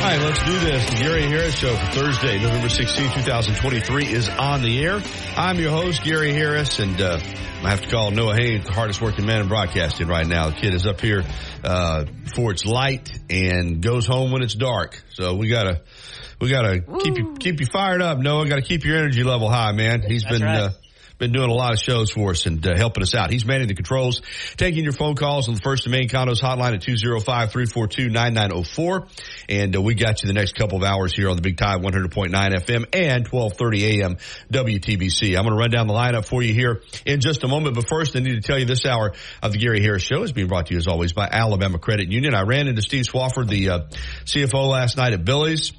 All right, let's do this. The Gary Harris Show for Thursday, November 16, 2023 is on the air. I'm your host, Gary Harris, and uh, I have to call Noah Haynes the hardest working man in broadcasting right now. The kid is up here uh, before it's light and goes home when it's dark. So we gotta we gotta keep you keep you fired up, Noah. Got to keep your energy level high, man. He's That's been right. uh, been doing a lot of shows for us and uh, helping us out. He's manning the controls, taking your phone calls on the First and Main Condos hotline at 205-342-9904. And uh, we got you the next couple of hours here on the Big Tide 100.9 FM and 1230 AM WTBC. I'm going to run down the lineup for you here in just a moment. But first, I need to tell you this hour of the Gary Harris Show is being brought to you as always by Alabama Credit Union. I ran into Steve Swafford, the uh, CFO last night at Billy's.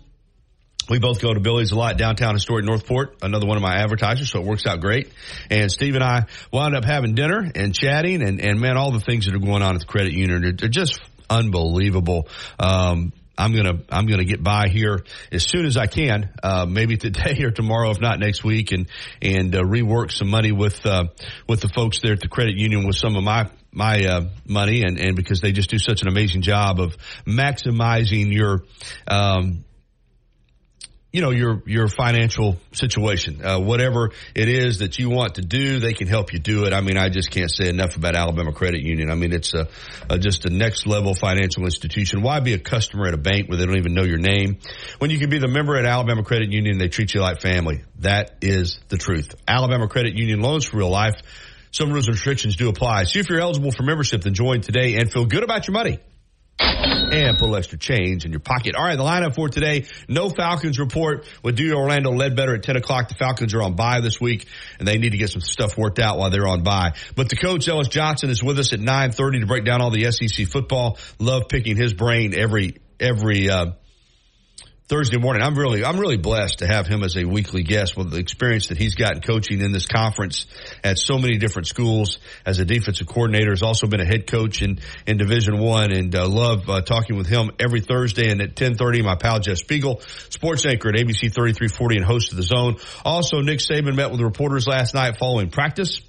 We both go to Billy's a lot downtown historic Northport, another one of my advertisers, so it works out great. And Steve and I wound up having dinner and chatting and, and man, all the things that are going on at the credit union are, are just unbelievable. Um, I'm gonna I'm gonna get by here as soon as I can, uh, maybe today or tomorrow, if not next week, and and uh, rework some money with uh, with the folks there at the credit union with some of my my uh, money, and and because they just do such an amazing job of maximizing your um, you know your your financial situation, uh, whatever it is that you want to do, they can help you do it. I mean, I just can't say enough about Alabama Credit Union. I mean, it's a, a just a next level financial institution. Why be a customer at a bank where they don't even know your name when you can be the member at Alabama Credit Union? They treat you like family. That is the truth. Alabama Credit Union loans for real life. Some rules and restrictions do apply. See if you're eligible for membership, then join today and feel good about your money and little extra change in your pocket. All right, the lineup for today. No Falcons report with Dewey Orlando Ledbetter at 10 o'clock. The Falcons are on bye this week and they need to get some stuff worked out while they're on bye. But the coach, Ellis Johnson, is with us at 930 to break down all the SEC football. Love picking his brain every, every, uh, Thursday morning. I'm really, I'm really blessed to have him as a weekly guest with the experience that he's gotten coaching in this conference at so many different schools as a defensive coordinator. Has also been a head coach in, in Division One, and uh, love uh, talking with him every Thursday. And at 10:30, my pal Jeff Spiegel, sports anchor at ABC 3340 and host of the Zone. Also, Nick Saban met with reporters last night following practice.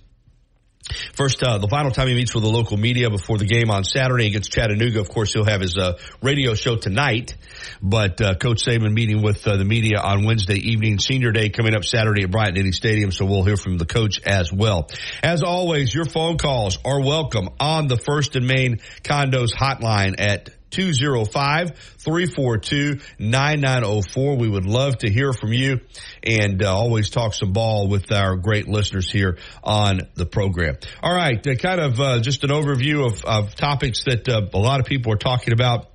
First, uh, the final time he meets with the local media before the game on Saturday against Chattanooga. Of course, he'll have his uh, radio show tonight. But uh, Coach Saban meeting with uh, the media on Wednesday evening. Senior Day coming up Saturday at Bryant Denny Stadium. So we'll hear from the coach as well. As always, your phone calls are welcome on the First and Main Condos hotline at 205-342-9904. We would love to hear from you and uh, always talk some ball with our great listeners here on the program. All right, uh, kind of uh, just an overview of, of topics that uh, a lot of people are talking about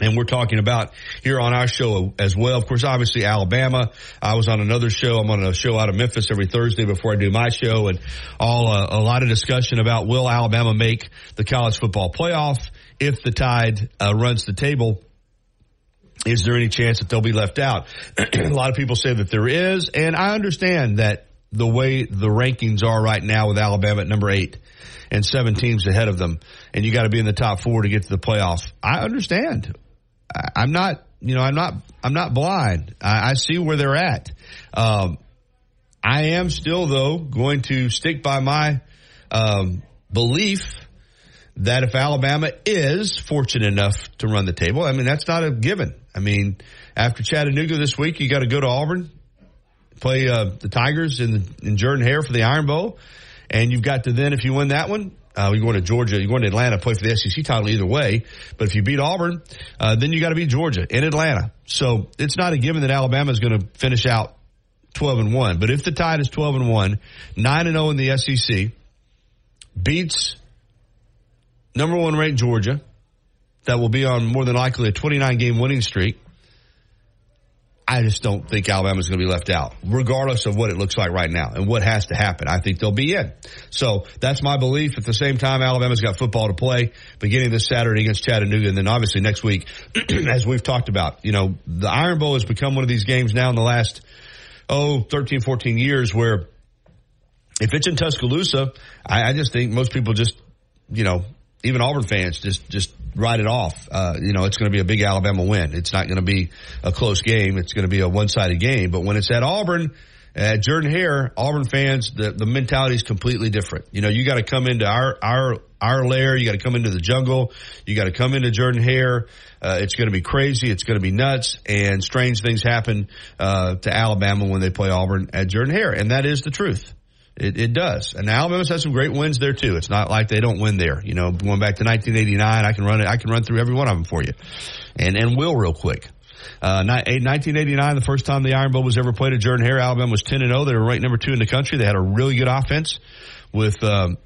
and we're talking about here on our show as well. Of course, obviously Alabama. I was on another show. I'm on a show out of Memphis every Thursday before I do my show, and all uh, a lot of discussion about will Alabama make the college football playoff if the Tide uh, runs the table. Is there any chance that they'll be left out? a lot of people say that there is, and I understand that the way the rankings are right now with Alabama at number eight and seven teams ahead of them, and you got to be in the top four to get to the playoff. I understand. I, I'm not, you know, I'm not, I'm not blind. I, I see where they're at. Um, I am still though going to stick by my um, belief that if Alabama is fortunate enough to run the table, I mean that's not a given. I mean, after Chattanooga this week, you got to go to Auburn, play uh, the Tigers in, in Jordan Hare for the Iron Bowl, and you've got to then if you win that one, uh, you're going to Georgia, you're going to Atlanta, play for the SEC title either way. But if you beat Auburn, uh, then you got to beat Georgia in Atlanta. So it's not a given that Alabama is going to finish out 12 and 1. But if the tide is 12 and 1, 9 and 0 in the SEC, beats number one ranked Georgia, that will be on more than likely a 29 game winning streak. I just don't think Alabama's going to be left out, regardless of what it looks like right now and what has to happen. I think they'll be in. So that's my belief. At the same time, Alabama's got football to play beginning this Saturday against Chattanooga. And then obviously next week, as we've talked about, you know, the Iron Bowl has become one of these games now in the last, oh, 13, 14 years where if it's in Tuscaloosa, I, I just think most people just, you know, even Auburn fans just, just write it off. Uh, you know, it's going to be a big Alabama win. It's not going to be a close game. It's going to be a one-sided game. But when it's at Auburn, at Jordan Hare, Auburn fans, the, the mentality is completely different. You know, you got to come into our, our, our lair. You got to come into the jungle. You got to come into Jordan Hare. Uh, it's going to be crazy. It's going to be nuts and strange things happen, uh, to Alabama when they play Auburn at Jordan Hare. And that is the truth. It, it does. And Alabama's had some great wins there too. It's not like they don't win there. You know, going back to 1989, I can run it. I can run through every one of them for you, and and will real quick. Uh, 1989, the first time the Iron Bowl was ever played at Jordan Hare, Alabama was 10 and 0. They were ranked number two in the country. They had a really good offense with um,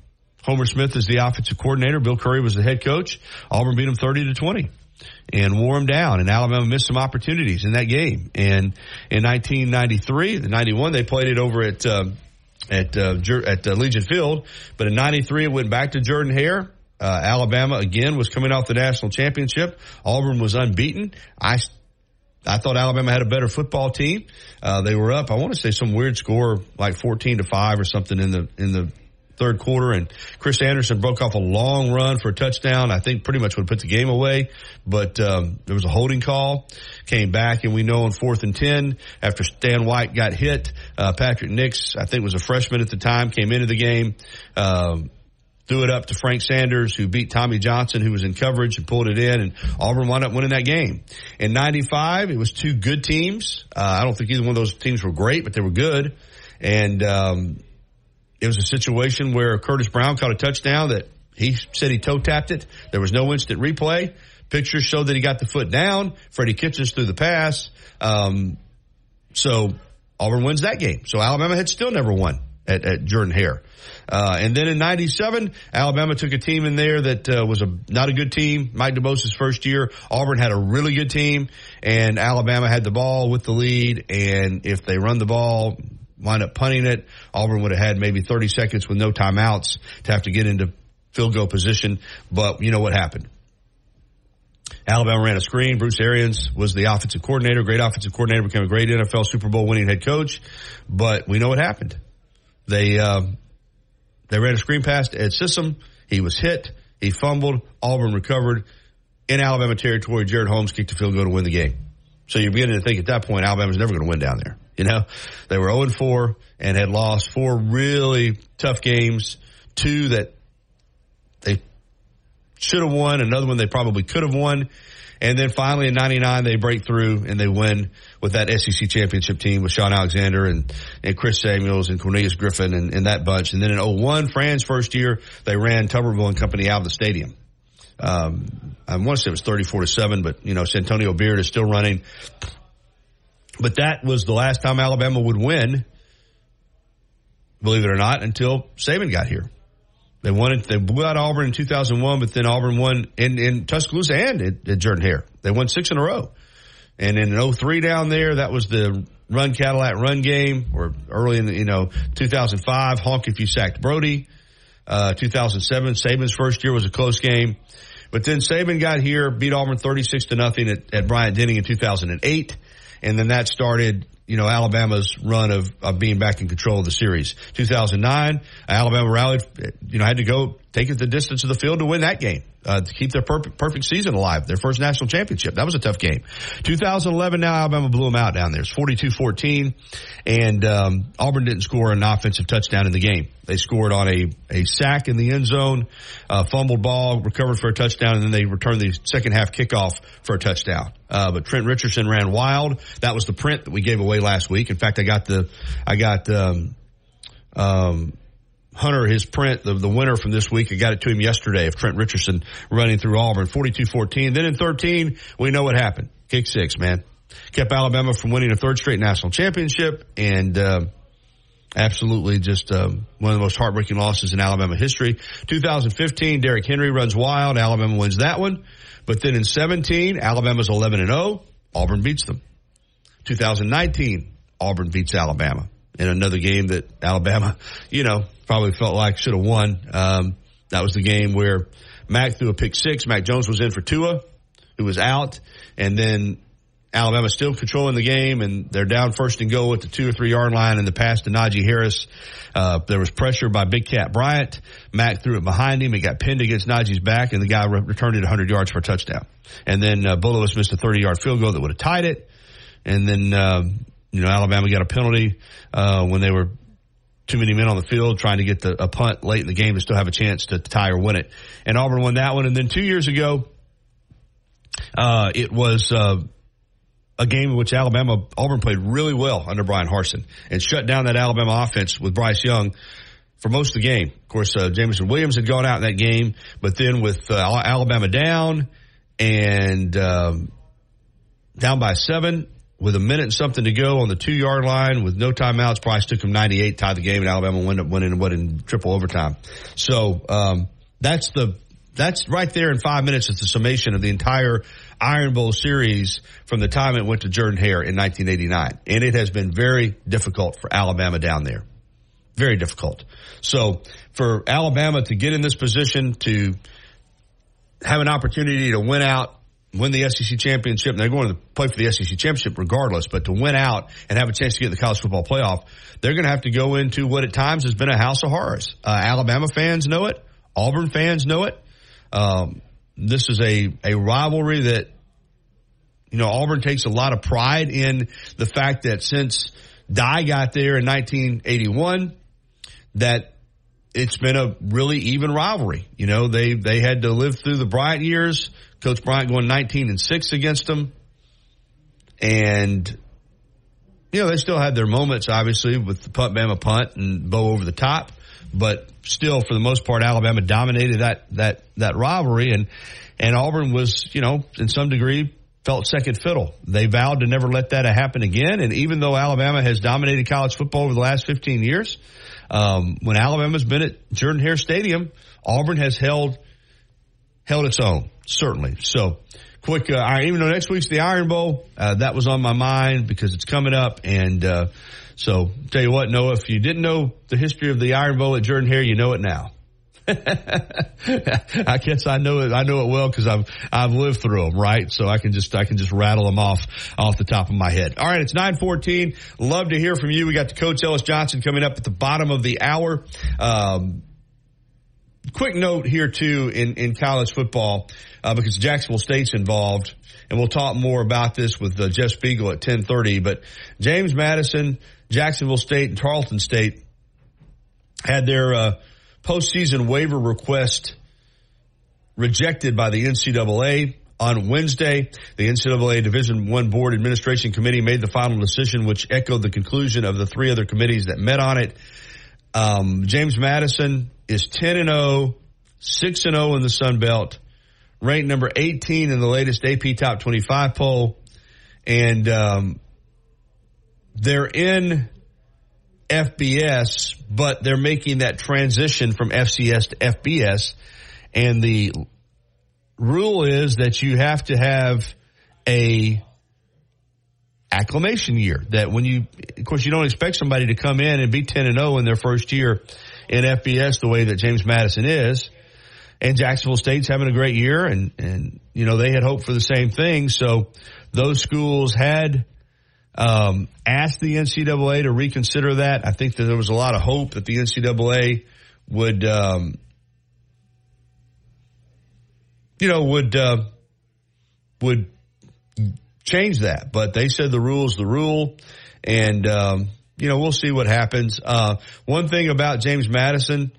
Homer Smith as the offensive coordinator. Bill Curry was the head coach. Auburn beat them 30 to 20 and wore them down. And Alabama missed some opportunities in that game. And in 1993, the 91, they played it over at. Uh, at uh, at uh, Legion Field. But in '93, it went back to Jordan Hare. Uh, Alabama again was coming off the national championship. Auburn was unbeaten. I I thought Alabama had a better football team. Uh, they were up. I want to say some weird score like 14 to five or something in the in the third quarter, and Chris Anderson broke off a long run for a touchdown. I think pretty much would have put the game away, but um, there was a holding call. Came back, and we know on fourth and ten after Stan White got hit, uh, Patrick Nix, I think was a freshman at the time, came into the game. Um, threw it up to Frank Sanders, who beat Tommy Johnson, who was in coverage and pulled it in, and Auburn wound up winning that game. In '95, it was two good teams. Uh, I don't think either one of those teams were great, but they were good. And um, it was a situation where Curtis Brown caught a touchdown that he said he toe tapped it. There was no instant replay. Pictures showed that he got the foot down. Freddie Kitchens threw the pass. Um, so Auburn wins that game. So Alabama had still never won at, at Jordan Hare. Uh, and then in 97, Alabama took a team in there that uh, was a not a good team. Mike DuBose's first year. Auburn had a really good team and Alabama had the ball with the lead. And if they run the ball, wind up punting it. Auburn would have had maybe 30 seconds with no timeouts to have to get into field goal position. But you know what happened? Alabama ran a screen. Bruce Arians was the offensive coordinator, great offensive coordinator, became a great NFL Super Bowl winning head coach. But we know what happened. They, uh, they ran a screen pass to Ed Scissum. He was hit. He fumbled. Auburn recovered. In Alabama territory, Jaret Holmes kicked a field goal to win the game. So you're beginning to think at that point, Alabama's never going to win down there. You know, they were 0 4 and had lost four really tough games, two that they should have won, another one they probably could have won. And then finally in 99, they break through and they win with that SEC championship team with Shaun Alexander and, and Chris Samuels and Cornelius Griffin and, and that bunch. And then in 01, Fran's first year, they ran Tuberville and company out of the stadium. Um, I want to say it was 34 to 7, but you know, Santonio Beard is still running. But that was the last time Alabama would win, believe it or not, until Saban got here. They won it. They blew out Auburn in 2001, but then Auburn won in, in Tuscaloosa and at, at Jordan Hare. They won six in a row. And in 03 down there, that was the run Cadillac run game, or early in the, you know, 2005, honk if you sacked Brodie. Uh, 2007, Saban's first year was a close game. But then Saban got here, beat Auburn 36 to nothing at, at Bryant Denny in 2008 and then that started you know, Alabama's run of, of being back in control of the series. 2009, Alabama rallied, you know, had to go take it the distance of the field to win that game uh, to keep their perfect, perfect season alive, their first national championship. That was a tough game. 2011, now Alabama blew them out down there. It's 42-14, and um, Auburn didn't score an offensive touchdown in the game. They scored on a, a sack in the end zone, uh, fumbled ball, recovered for a touchdown, and then they returned the second half kickoff for a touchdown. Uh, but Trent Richardson ran wild. That was the print that we gave away last week. In fact, I got the, I got, um, um, Hunter his print, of the winner from this week. I got it to him yesterday of Trent Richardson running through Auburn, 42-14. Then in 13, we know what happened. Kick six, man. Kept Alabama from winning a third straight national championship and, uh, absolutely just um, one of the most heartbreaking losses in Alabama history. 2015, Derrick Henry runs wild. Alabama wins that one. But then in 17, Alabama's 11 and 0. Auburn beats them. 2019, Auburn beats Alabama in another game that Alabama, you know, probably felt like should have won. Um, that was the game where Mac threw a pick six. Mac Jones was in for Tua, who was out, and then Alabama still controlling the game, and they're down first and goal at the two or three yard line. And the pass to Najee Harris, uh, there was pressure by Big Cat Bryant. Mac threw it behind him. It got pinned against Najee's back, and the guy re- returned it 100 yards for a touchdown. And then uh, Bulovas missed a 30 yard field goal that would have tied it. And then uh, you know Alabama got a penalty uh, when they were too many men on the field trying to get the, a punt late in the game to still have a chance to tie or win it. And Auburn won that one. And then two years ago, uh, it was uh, a game in which Alabama Auburn played really well under Bryan Harsin and shut down that Alabama offense with Bryce Young for most of the game. Of course, uh, Jameson Williams had gone out in that game, but then with uh, Alabama down and um, down by seven with a minute and something to go on the two yard line with no timeouts, Bryce took him 98, tied the game, and Alabama went up winning what in triple overtime. So um, that's the that's right there in five minutes. It's the summation of the entire Iron Bowl series from the time it went to Jordan Hare in 1989. And it has been very difficult for Alabama down there. Very difficult. So for Alabama to get in this position to have an opportunity to win out, win the SEC championship, and they're going to play for the SEC championship regardless, but to win out and have a chance to get the college football playoff, they're going to have to go into what at times has been a house of horrors. Uh, Alabama fans know it. Auburn fans know it. Um, this is a, a rivalry that, you know, Auburn takes a lot of pride in the fact that since Dye got there in 1981, that it's been a really even rivalry. You know, they, they had to live through the Bryant years. Coach Bryant going 19 and 6 against them. And, you know, they still had their moments, obviously, with the punt, Bama punt and Bo over the top but still, for the most part, Alabama dominated that that that rivalry, and and Auburn was, you know, in some degree felt second fiddle. They vowed to never let that happen again. And even though Alabama has dominated college football over the last 15 years, um, when Alabama's been at Jordan Hare Stadium, Auburn has held held its own certainly. So. Quick, uh, I even though next week's the Iron Bowl, uh, that was on my mind because it's coming up, and uh, so, tell you what, Noah, if you didn't know the history of the Iron Bowl at Jordan Hare, you know it now. I guess I know it. I know it well because I've I've lived through them, right? So I can just I can just rattle them off off the top of my head. All right, it's nine fourteen. Love to hear from you. We got the Coach Ellis Johnson coming up at the bottom of the hour. Um, quick note here too in in college football uh, because Jacksonville State's involved, and we'll talk more about this with uh, Jeff Spiegel at ten thirty. But James Madison Jacksonville State and Tarleton State had their uh, postseason waiver request rejected by the NCAA. On Wednesday, the NCAA Division One Board Administration Committee made the final decision, which echoed the conclusion of the three other committees that met on it. Um, James Madison is 10 and 0, 6 and 0 in the Sun Belt, ranked number 18 in the latest AP Top 25 poll, and um, they're in FBS, but they're making that transition from FCS to FBS. And the rule is that you have to have a acclimation year that when you, of course, you don't expect somebody to come in and be 10 and 0 in their first year in FBS the way that James Madison is. And Jacksonville State's having a great year and, and, you know, they had hoped for the same thing. So those schools had um, asked the NCAA to reconsider that. I think that there was a lot of hope that the NCAA would, um, you know, would uh, would change that. But they said the rule's the rule, and um, you know we'll see what happens. Uh, one thing about James Madison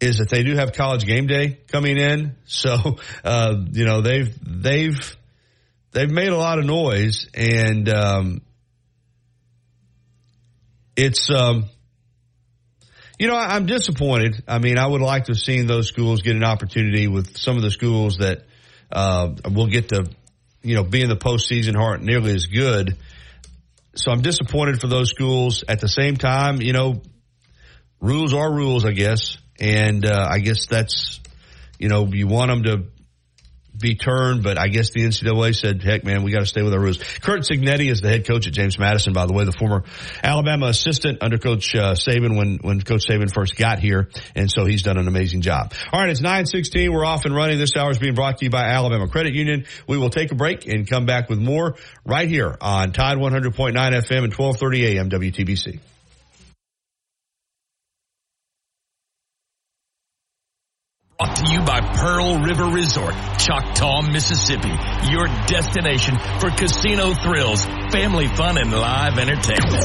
is that they do have college game day coming in, so uh, you know they've they've they've made a lot of noise, and um, it's um, you know I'm disappointed. I mean, I would like to have seen those schools get an opportunity with some of the schools that uh, will get to you know be in the postseason aren't nearly as good. So I'm disappointed for those schools. At the same time, you know, rules are rules, I guess, and uh, I guess that's you know you want them to be turned, but I guess the NCAA said, heck man, we got to stay with our rules. Curt Cignetti is the head coach at James Madison, by the way, the former Alabama assistant under Coach uh, Saban when, when Coach Saban first got here. And so he's done an amazing job. All right. It's 916. We're off and running. This hour is being brought to you by Alabama Credit Union. We will take a break and come back with more right here on Tide 100.9 FM and 1230 AM WTBC. Brought to you by Pearl River Resort, Choctaw, Mississippi. Your destination for casino thrills, family fun, and live entertainment.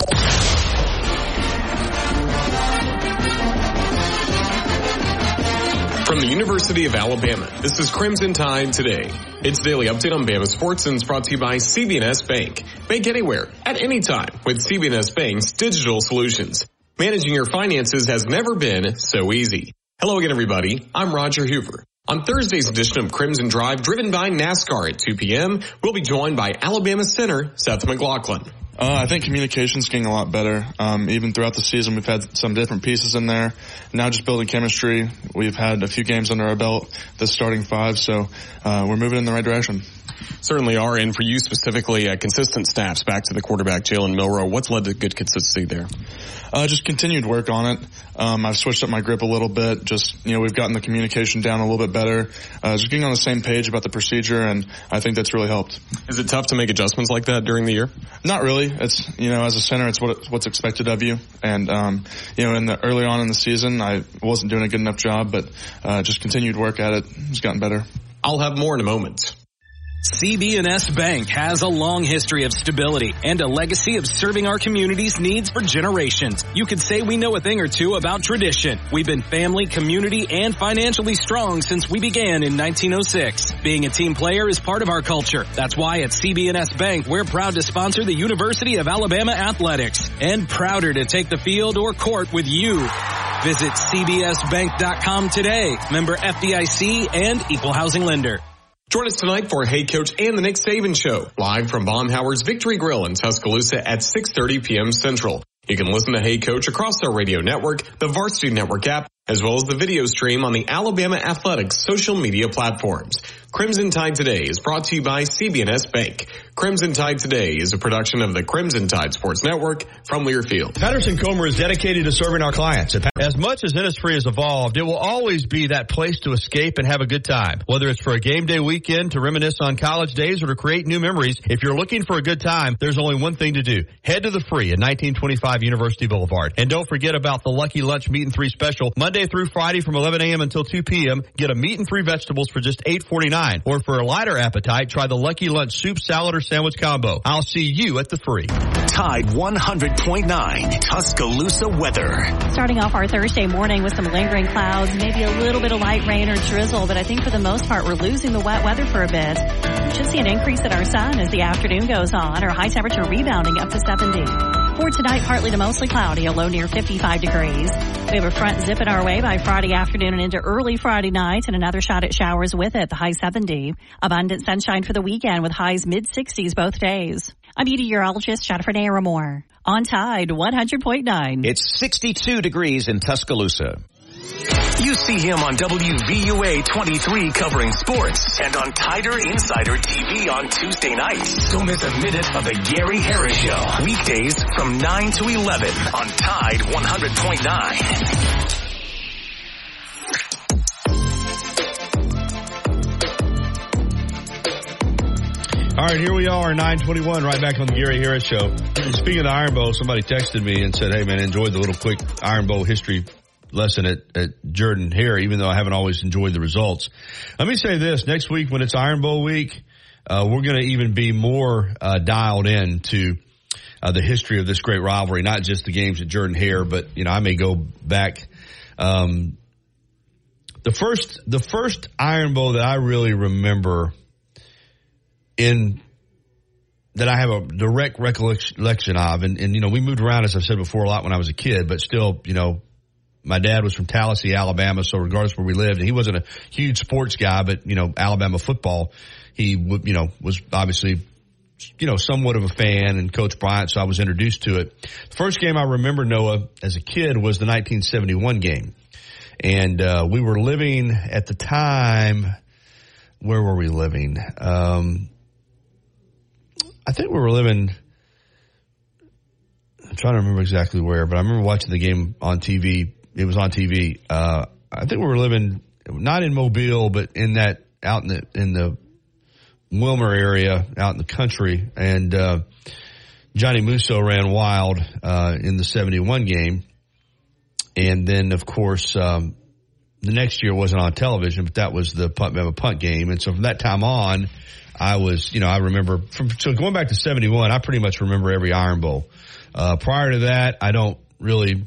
From the University of Alabama, this is Crimson Tide Today. It's daily update on Bama sports and it's brought to you by CB&S Bank. Bank anywhere, at any time with CB&S Bank's digital solutions. Managing your finances has never been so easy. Hello again, everybody. I'm Roger Hoover. On Thursday's edition of Crimson Drive, driven by NASCAR at 2 p.m., we'll be joined by Alabama center Seth McLaughlin. Uh, I think communication's getting a lot better. Um, even throughout the season, we've had some different pieces in there. Now just building chemistry. We've had a few games under our belt, the starting five, so uh, we're moving in the right direction. Certainly are, and for you specifically, uh, consistent snaps back to the quarterback, Jalen Milroe. What's led to good consistency there? Uh, just continued work on it. Um, I've switched up my grip a little bit. Just you know, we've gotten the communication down a little bit better. Uh, just getting on the same page about the procedure, and I think that's really helped. Is it tough to make adjustments like that during the year? Not really. It's you know, as a center, it's what what's expected of you, and um, you know, in the early on in the season, I wasn't doing a good enough job, but uh, just continued work at it. It's gotten better. I'll have more in a moment. CB&S Bank has a long history of stability and a legacy of serving our community's needs for generations. You could say we know a thing or two about tradition. We've been family, community, and financially strong since we began in 1906. Being a team player is part of our culture. That's why at CB&S Bank, we're proud to sponsor the University of Alabama Athletics and prouder to take the field or court with you. Visit cbsbank.com today. Member FDIC and equal housing lender. Join us tonight for Hey Coach and the Nick Saban Show, live from Baumhower's Victory Grill in Tuscaloosa at 6.30 p.m. Central. You can listen to Hey Coach across our radio network, the Varsity Network app, as well as the video stream on the Alabama Athletics social media platforms. Crimson Tide Today is brought to you by CB&S Bank. Crimson Tide Today is a production of the Crimson Tide Sports Network from Learfield. Patterson Comer is dedicated to serving our clients. As much as Innisfree has evolved, it will always be that place to escape and have a good time. Whether it's for a game day weekend, to reminisce on college days, or to create new memories, if you're looking for a good time, there's only one thing to do. Head to the free at 1925 University Boulevard. And don't forget about the Lucky Lunch Meat and Three special. Monday through Friday from 11 a.m. until 2 p.m. Get a meat and three vegetables for just $8.49. Or for a lighter appetite, try the Lucky Lunch soup, salad, or sandwich combo. I'll see you at the free. Tide 100.9 Tuscaloosa weather. Starting off our Thursday morning with some lingering clouds, maybe a little bit of light rain or drizzle, but I think for the most part we're losing the wet weather for a bit. We should see an increase in our sun as the afternoon goes on. Our high temperature rebounding up to 70. For tonight, partly to mostly cloudy, a low near 55 degrees. We have a front zipping our way by Friday afternoon and into early Friday night and another shot at showers with it, the high 70. Abundant sunshine for the weekend with highs mid 60s both days. I'm meteorologist Jennifer Naramore. On Tide 100.9. It's 62 degrees in Tuscaloosa. You see him on WVUA 23 covering sports and on Tider Insider TV on Tuesday nights. Don't miss a minute of the Gary Harris Show. Weekdays from 9 to 11 on Tide 100.9. All right, here we are, 921, right back on the Gary Harris Show. Speaking of the Iron Bowl, somebody texted me and said, hey man, enjoyed the little quick Iron Bowl history lesson at, at Jordan Hare, even though I haven't always enjoyed the results. Let me say this, next week when it's Iron Bowl week, uh, we're going to even be more uh, dialed in to uh, the history of this great rivalry, not just the games at Jordan Hare, but, you know, I may go back, um, the first, the first Iron Bowl that I really remember in that I have a direct recollection of, and, and you know, we moved around as I've said before a lot when I was a kid, but still, you know, my dad was from Tallassee, Alabama, so regardless where we lived, he wasn't a huge sports guy, but you know, Alabama football, he you know was obviously you know somewhat of a fan, and Coach Bryant, so I was introduced to it. The first game I remember Noah as a kid was the 1971 game, and uh, we were living at the time where were we living? Um, I think we were living. I'm trying to remember exactly where, but I remember watching the game on TV. It was on TV. Uh, I think we were living not in Mobile, but in that out in the in the Wilmer area, out in the country, and uh, Johnny Musso ran wild uh, in the '71 game, and then of course um, the next year wasn't on television, but that was the punt a punt game, and so from that time on, I was you know I remember from so going back to '71, I pretty much remember every Iron Bowl. Uh, prior to that, I don't really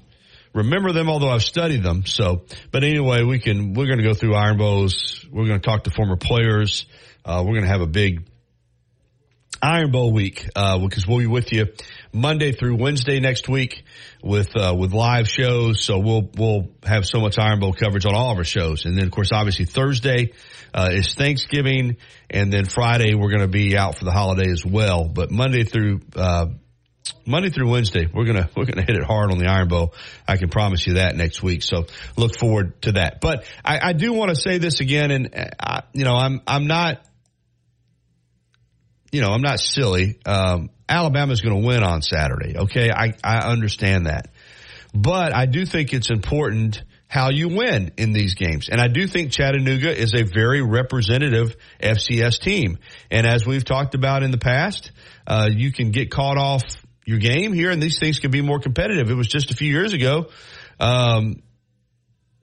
remember them, although I've studied them. So, but anyway, we can, we're going to go through Iron Bowls. We're going to talk to former players. Uh, we're going to have a big Iron Bowl week, uh, because we'll be with you Monday through Wednesday next week with, uh, with live shows. So we'll, we'll have so much Iron Bowl coverage on all of our shows. And then of course, obviously Thursday, uh, is Thanksgiving. And then Friday, we're going to be out for the holiday as well. But Monday through, uh, Monday through Wednesday, we're gonna we're gonna hit it hard on the Iron Bowl. I can promise you that next week. So look forward to that. But I, I do want to say this again, and I, uh, you know I'm I'm not you know I'm not silly. Um, Alabama's going to win on Saturday. Okay, I I understand that, but I do think it's important how you win in these games. And I do think Chattanooga is a very representative FCS team. And as we've talked about in the past, uh, you can get caught off your game here, and these things can be more competitive. It was just a few years ago um,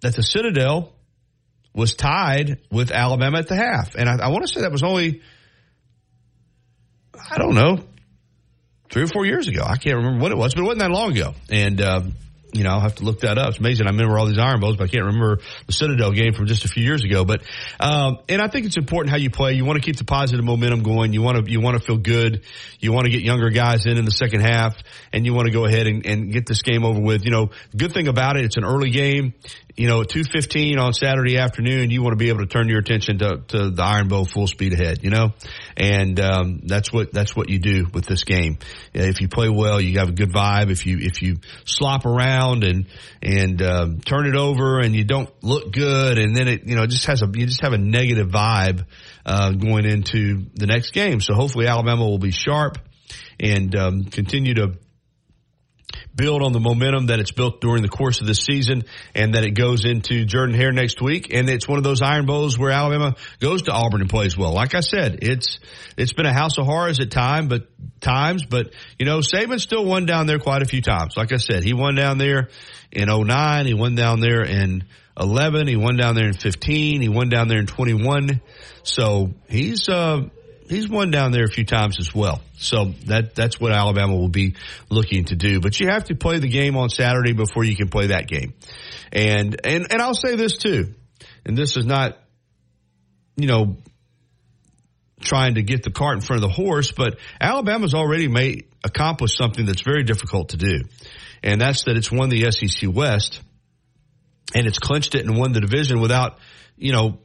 that the Citadel was tied with Alabama at the half, and I, I want to say that was only I don't know three or four years ago. I can't remember what it was, but it wasn't that long ago, and. Um, you know, I'll have to look that up. It's amazing. I remember all these Iron Bowls, but I can't remember the Citadel game from just a few years ago. But, um, and I think it's important how you play. You want to keep the positive momentum going. You want to, you want to feel good. You want to get younger guys in in the second half and you want to go ahead and, and get this game over with. You know, good thing about it, it's an early game you know, at 215 on Saturday afternoon, you want to be able to turn your attention to, to the Iron Bowl full speed ahead, you know? And, um, that's what, that's what you do with this game. If you play well, you have a good vibe. If you, if you slop around and, and, um, turn it over and you don't look good and then it, you know, just has a, you just have a negative vibe, uh, going into the next game. So hopefully Alabama will be sharp and, um, continue to, build on the momentum that it's built during the course of this season and that it goes into Jordan Hare next week. And it's one of those Iron Bowls where Alabama goes to Auburn and plays well. Like I said, it's, it's been a house of horrors at time, but times, but you know, Saban still won down there quite a few times. Like I said, he won down there in 09. He won down there in 11. He won down there in 15. He won down there in 21. So he's, uh, he's won down there a few times as well. So that that's what Alabama will be looking to do. But you have to play the game on Saturday before you can play that game. And and and I'll say this too. And this is not you know trying to get the cart in front of the horse, but Alabama's already made accomplished something that's very difficult to do. And that's that it's won the SEC West and it's clinched it and won the division without, you know,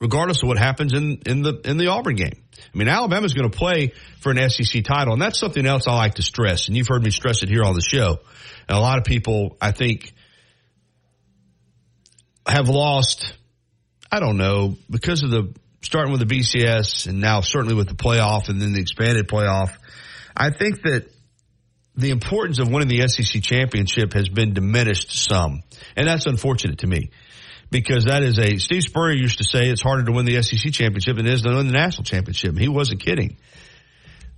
regardless of what happens in, in the in the Auburn game. I mean, Alabama's going to play for an SEC title, and that's something else I like to stress. And you've heard me stress it here on the show. And a lot of people, I think, have lost. I don't know because of the starting with the BCS and now certainly with the playoff and then the expanded playoff. I think that the importance of winning the SEC championship has been diminished some, and that's unfortunate to me because that is a Steve Spurrier used to say it's harder to win the SEC championship than it is to win the national championship. He wasn't kidding.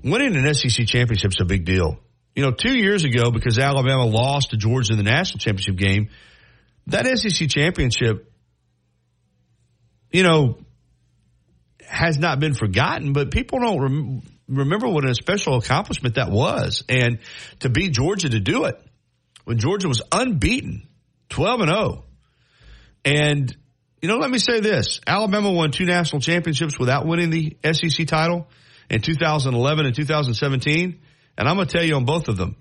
Winning an SEC championship is a big deal. You know, two years ago, because Alabama lost to Georgia in the national championship game, that SEC championship, you know, has not been forgotten, but people don't rem- remember what a special accomplishment that was. And to beat Georgia to do it when Georgia was unbeaten, 12 and 0 and, you know, let me say this. Alabama won two national championships without winning the SEC title in 2011 and 2017. And I'm going to tell you on both of them,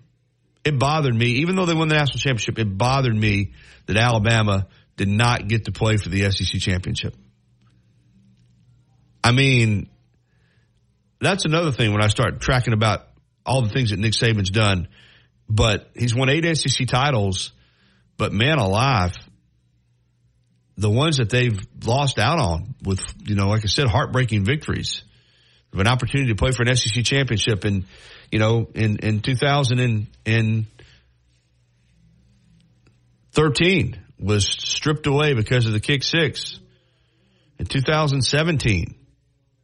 it bothered me, even though they won the national championship, it bothered me that Alabama did not get to play for the SEC championship. I mean, that's another thing when I start tracking about all the things that Nick Saban's done. But he's won eight SEC titles, but man alive, the ones that they've lost out on with, you know, like I said, heartbreaking victories of an opportunity to play for an SEC championship in, you know, in, in 2013 was stripped away because of the kick six. In 2017,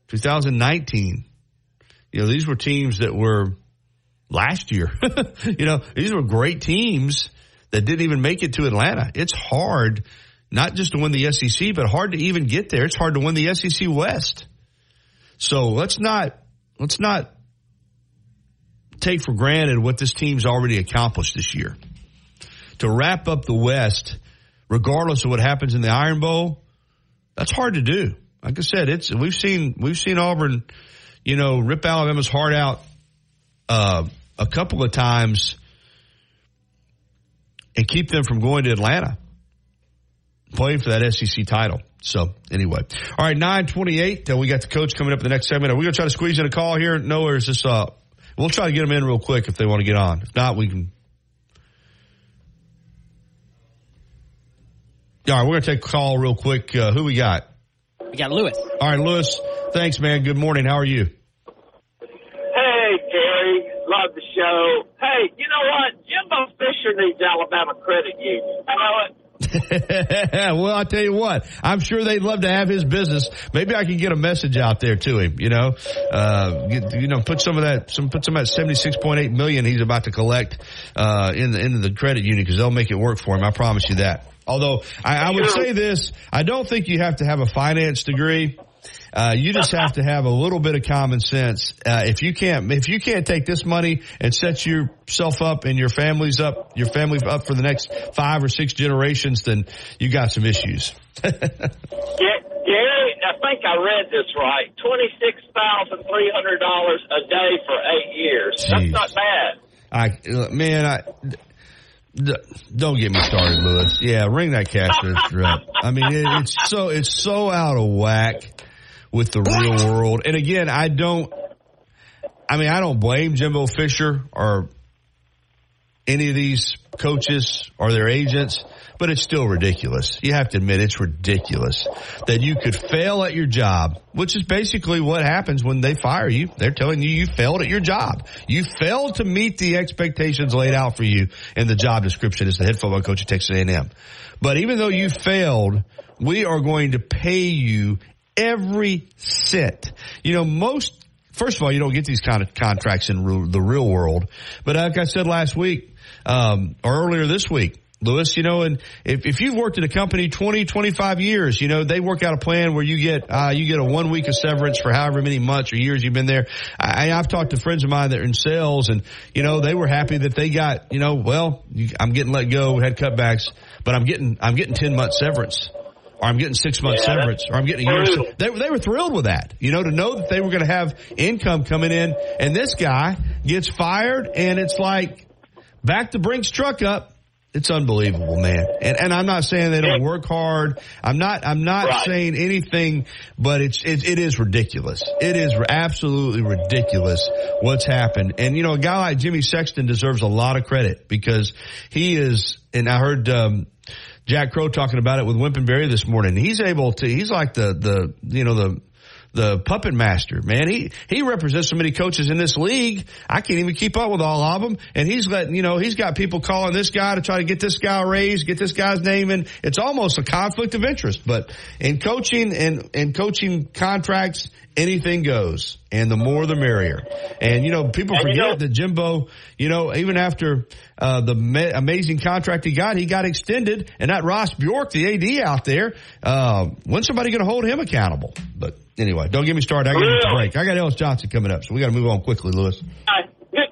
2019, you know, these were teams that were last year. you know, these were great teams that didn't even make it to Atlanta. It's hard not just to win the SEC, but hard to even get there. It's hard to win the SEC West. So let's not, let's not take for granted what this team's already accomplished this year. To wrap up the West, regardless of what happens in the Iron Bowl, that's hard to do. Like I said, it's, we've seen, we've seen Auburn, you know, rip Alabama's heart out, uh, a couple of times and keep them from going to Atlanta playing for that SEC title. So anyway, all right, nine twenty-eight. Uh, we got the coach coming up in the next segment. Are we gonna try to squeeze in a call here? No, or is this? Uh, we'll try to get them in real quick if they want to get on. If not, we can. All right, we're gonna take a call real quick. Uh, who we got? We got Lewis. All right, Lewis. Thanks, man. Good morning. How are you? Hey, Gary. Love the show. Hey, you know what? Jimbo Fisher needs Alabama Credit Union. I know it. well, I'll tell you what, I'm sure they'd love to have his business. Maybe I can get a message out there to him, you know, uh, get, you know, put some of that, some, put some of that 76.8 million he's about to collect, uh, in the, into the credit union because they'll make it work for him. I promise you that. Although I, I would say this, I don't think you have to have a finance degree. Uh, you just have to have a little bit of common sense. Uh, if you can't, if you can't take this money and set yourself up and your family's up, your family up for the next five or six generations, then you got some issues. yeah, Gary, I think I read this right. Twenty six thousand three hundred dollars a day for eight years. Jeez. That's not bad. I man, I. Don't get me started, Lewis. Yeah, ring that cash register up. I mean, it, it's so it's so out of whack with the real world. And again, I don't, I mean, I don't blame Jimbo Fisher or any of these coaches or their agents, but it's still ridiculous. You have to admit it's ridiculous that you could fail at your job, which is basically what happens when they fire you. They're telling you you failed at your job. You failed to meet the expectations laid out for you in the job description as the head football coach at Texas A&M. But even though you failed, we are going to pay you every cent. You know, most, first of all, you don't get these kind of contracts in the real world. But like I said last week, um, or earlier this week, Lewis, you know, and if, if you've worked at a company 20, 25 years, you know, they work out a plan where you get, uh, you get a one week of severance for however many months or years you've been there. I, I've talked to friends of mine that are in sales and, you know, they were happy that they got, you know, well, I'm getting let go, had cutbacks, but I'm getting, I'm getting 10 months severance or I'm getting six months yeah, severance, or I'm getting a year. They, they were thrilled with that, you know, to know that they were going to have income coming in. And this guy gets fired, and it's like back to Brink's truck up. It's unbelievable, man. And and I'm not saying they don't work hard. I'm not I'm not right. saying anything, but it's it, it is ridiculous. It is absolutely ridiculous what's happened. And you know, a guy like Jimmy Sexton deserves a lot of credit because he is. And I heard um, Jack Crow talking about it with Wimpenberry this morning. He's able to, he's like the, the, you know, the, the puppet master, man. He, he represents so many coaches in this league. I can't even keep up with all of them. And he's letting, you know, he's got people calling this guy to try to get this guy raised, get this guy's name in. It's almost a conflict of interest, but in coaching and, and coaching contracts, anything goes. And the more the merrier. And, you know, people forget that Jimbo, you know, even after, uh, the ma- amazing contract he got, he got extended and that Ross Bjork, the AD out there, uh, when's somebody going to hold him accountable? But anyway, don't get me started. I got to break. I got Ellis Johnson coming up, so we got to move on quickly, Lewis.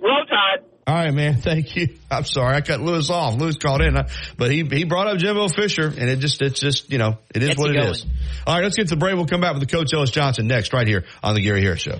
Roll tide. All right, man. Thank you. I'm sorry. I cut Lewis off. Lewis called in, but he, he brought up Jimbo Fisher and it just, it's just, you know, it is Gets what it going. is. All right. Let's get to the break. We'll come back with the coach Ellis Johnson next right here on the Gary Harris show.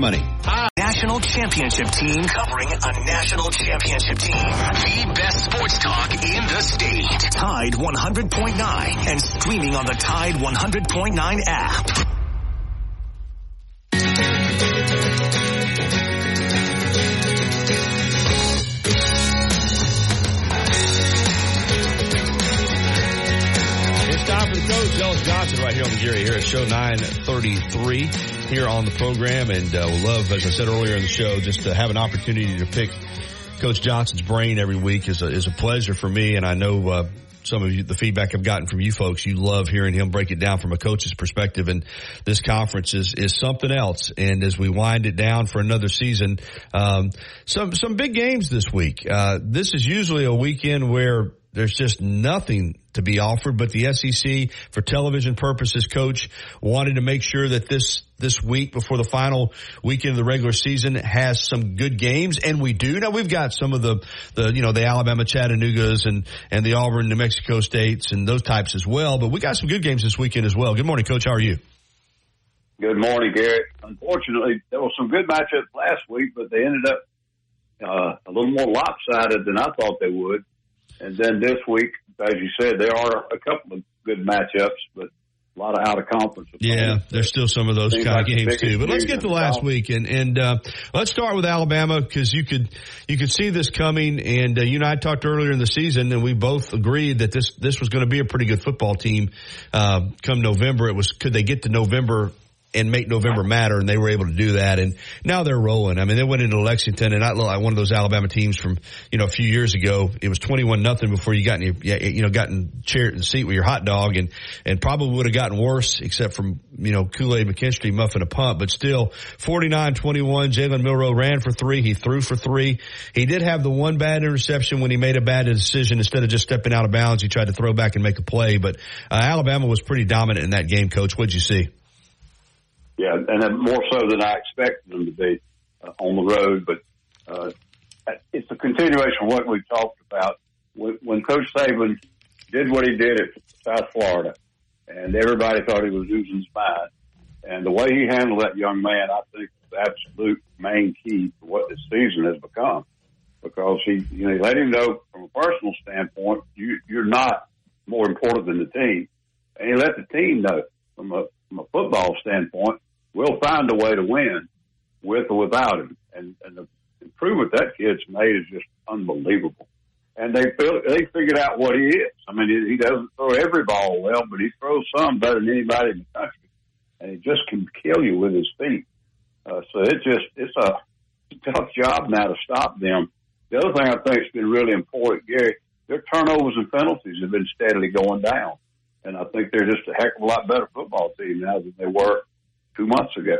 money. National championship team covering a national championship team. The best sports talk in the state. Tide 100.9 and streaming on the Tide 100.9 app. It's time for the coach, Ellis Johnson, right here on the Gary Harris Show, 933 here on the program. And uh, we'll love, as I said earlier in the show, just to have an opportunity to pick Coach Johnson's brain every week is a, is a pleasure for me. And I know uh, some of you, the feedback I've gotten from you folks, you love hearing him break it down from a coach's perspective. And this conference is, is something else. And as we wind it down for another season, um, some, some big games this week. Uh, this is usually a weekend where there's just nothing to be offered, but the SEC, for television purposes, coach wanted to make sure that this this week before the final weekend of the regular season has some good games, and we do. Now we've got some of the the you know the Alabama Chattanoogas and and the Auburn New Mexico states and those types as well, but we got some good games this weekend as well. Good morning, coach. How are you? Good morning, Garrett. Unfortunately, there were some good matchups last week, but they ended up uh, a little more lopsided than I thought they would. And then this week, as you said, there are a couple of good matchups, but a lot of out of conference. Yeah, there's still some of those Seems kind like of games too. But let's get to last week and and uh, let's start with Alabama because you could you could see this coming. And uh, you and I talked earlier in the season, and we both agreed that this this was going to be a pretty good football team. Uh, come November, it was could they get to November and make November matter, and they were able to do that. And now they're rolling. I mean, they went into Lexington, and not like one of those Alabama teams from you know a few years ago. It was twenty one nothing before you got in your, you know got in chair and seat with your hot dog, and and probably would have gotten worse except from you know Kool Aid McKinstry muffing a punt, but still 49-21. Jalen Milroe ran for three. He threw for three. He did have the one bad interception when he made a bad decision instead of just stepping out of bounds. He tried to throw back and make a play, but uh, Alabama was pretty dominant in that game. Coach, what'd you see? Yeah, and more so than I expected them to be uh, on the road. But uh, it's a continuation of what we talked about when, when Coach Saban did what he did at South Florida, and everybody thought he was losing his mind. And the way he handled that young man, I think, is the absolute main key to what this season has become. Because he, you know, he let him know from a personal standpoint, you, you're not more important than the team, and he let the team know from a from a football standpoint, we'll find a way to win with or without him. And, and the improvement that kid's made is just unbelievable. And they feel, they figured out what he is. I mean, he, he doesn't throw every ball well, but he throws some better than anybody in the country. And he just can kill you with his feet. Uh, so it's just, it's a tough job now to stop them. The other thing I think has been really important, Gary, their turnovers and penalties have been steadily going down. And I think they're just a heck of a lot better football team now than they were two months ago.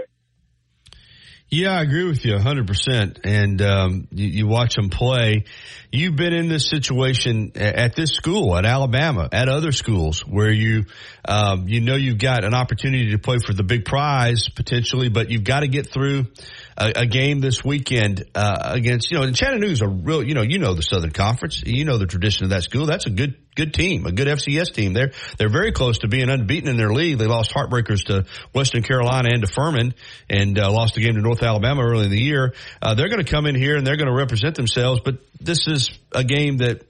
Yeah, I agree with you 100%. And um, you, you watch them play. You've been in this situation at this school, at Alabama, at other schools where you, um, you know, you've got an opportunity to play for the big prize potentially, but you've got to get through a, a game this weekend uh, against, you know, and Chattanooga's a real, you know, you know the Southern Conference, you know the tradition of that school. That's a good good team, a good FCS team. They're they're very close to being unbeaten in their league. They lost heartbreakers to Western Carolina and to Furman, and uh, lost a game to North Alabama early in the year. Uh, they're going to come in here and they're going to represent themselves. But this is a game that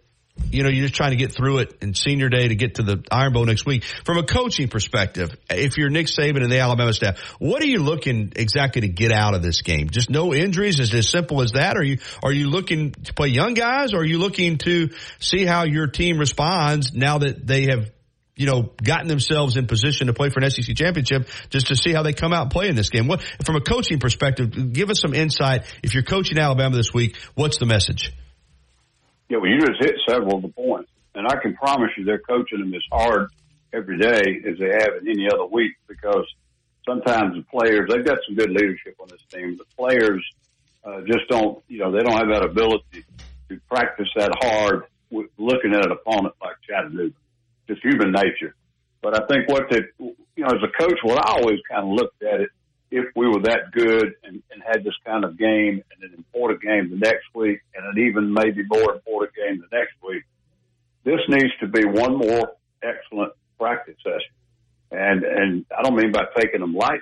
you know, you're just trying to get through it in senior day to get to the Iron Bowl next week. From a coaching perspective, if you're Nick Saban and the Alabama staff, what are you looking exactly to get out of this game? Just no injuries? Is it as simple as that? Are you, are you looking to play young guys or are you looking to see how your team responds now that they have you know, gotten themselves in position to play for an SEC championship just to see how they come out and play in this game. What, from a coaching perspective, give us some insight. If you're coaching Alabama this week, what's the message? Yeah, well, you just hit several of the points, and I can promise you they're coaching them as hard every day as they have in any other week because sometimes the players they've got some good leadership on this team. The players uh, just don't, you know, they don't have that ability to practice that hard with looking at an opponent like Chattanooga. Just human nature. But I think what they, you know, as a coach, what I always kind of looked at it, if we were that good and, and had this kind of game and an important game the next week and an even maybe more important game the next week, this needs to be one more excellent practice session. And, and I don't mean by taking them light.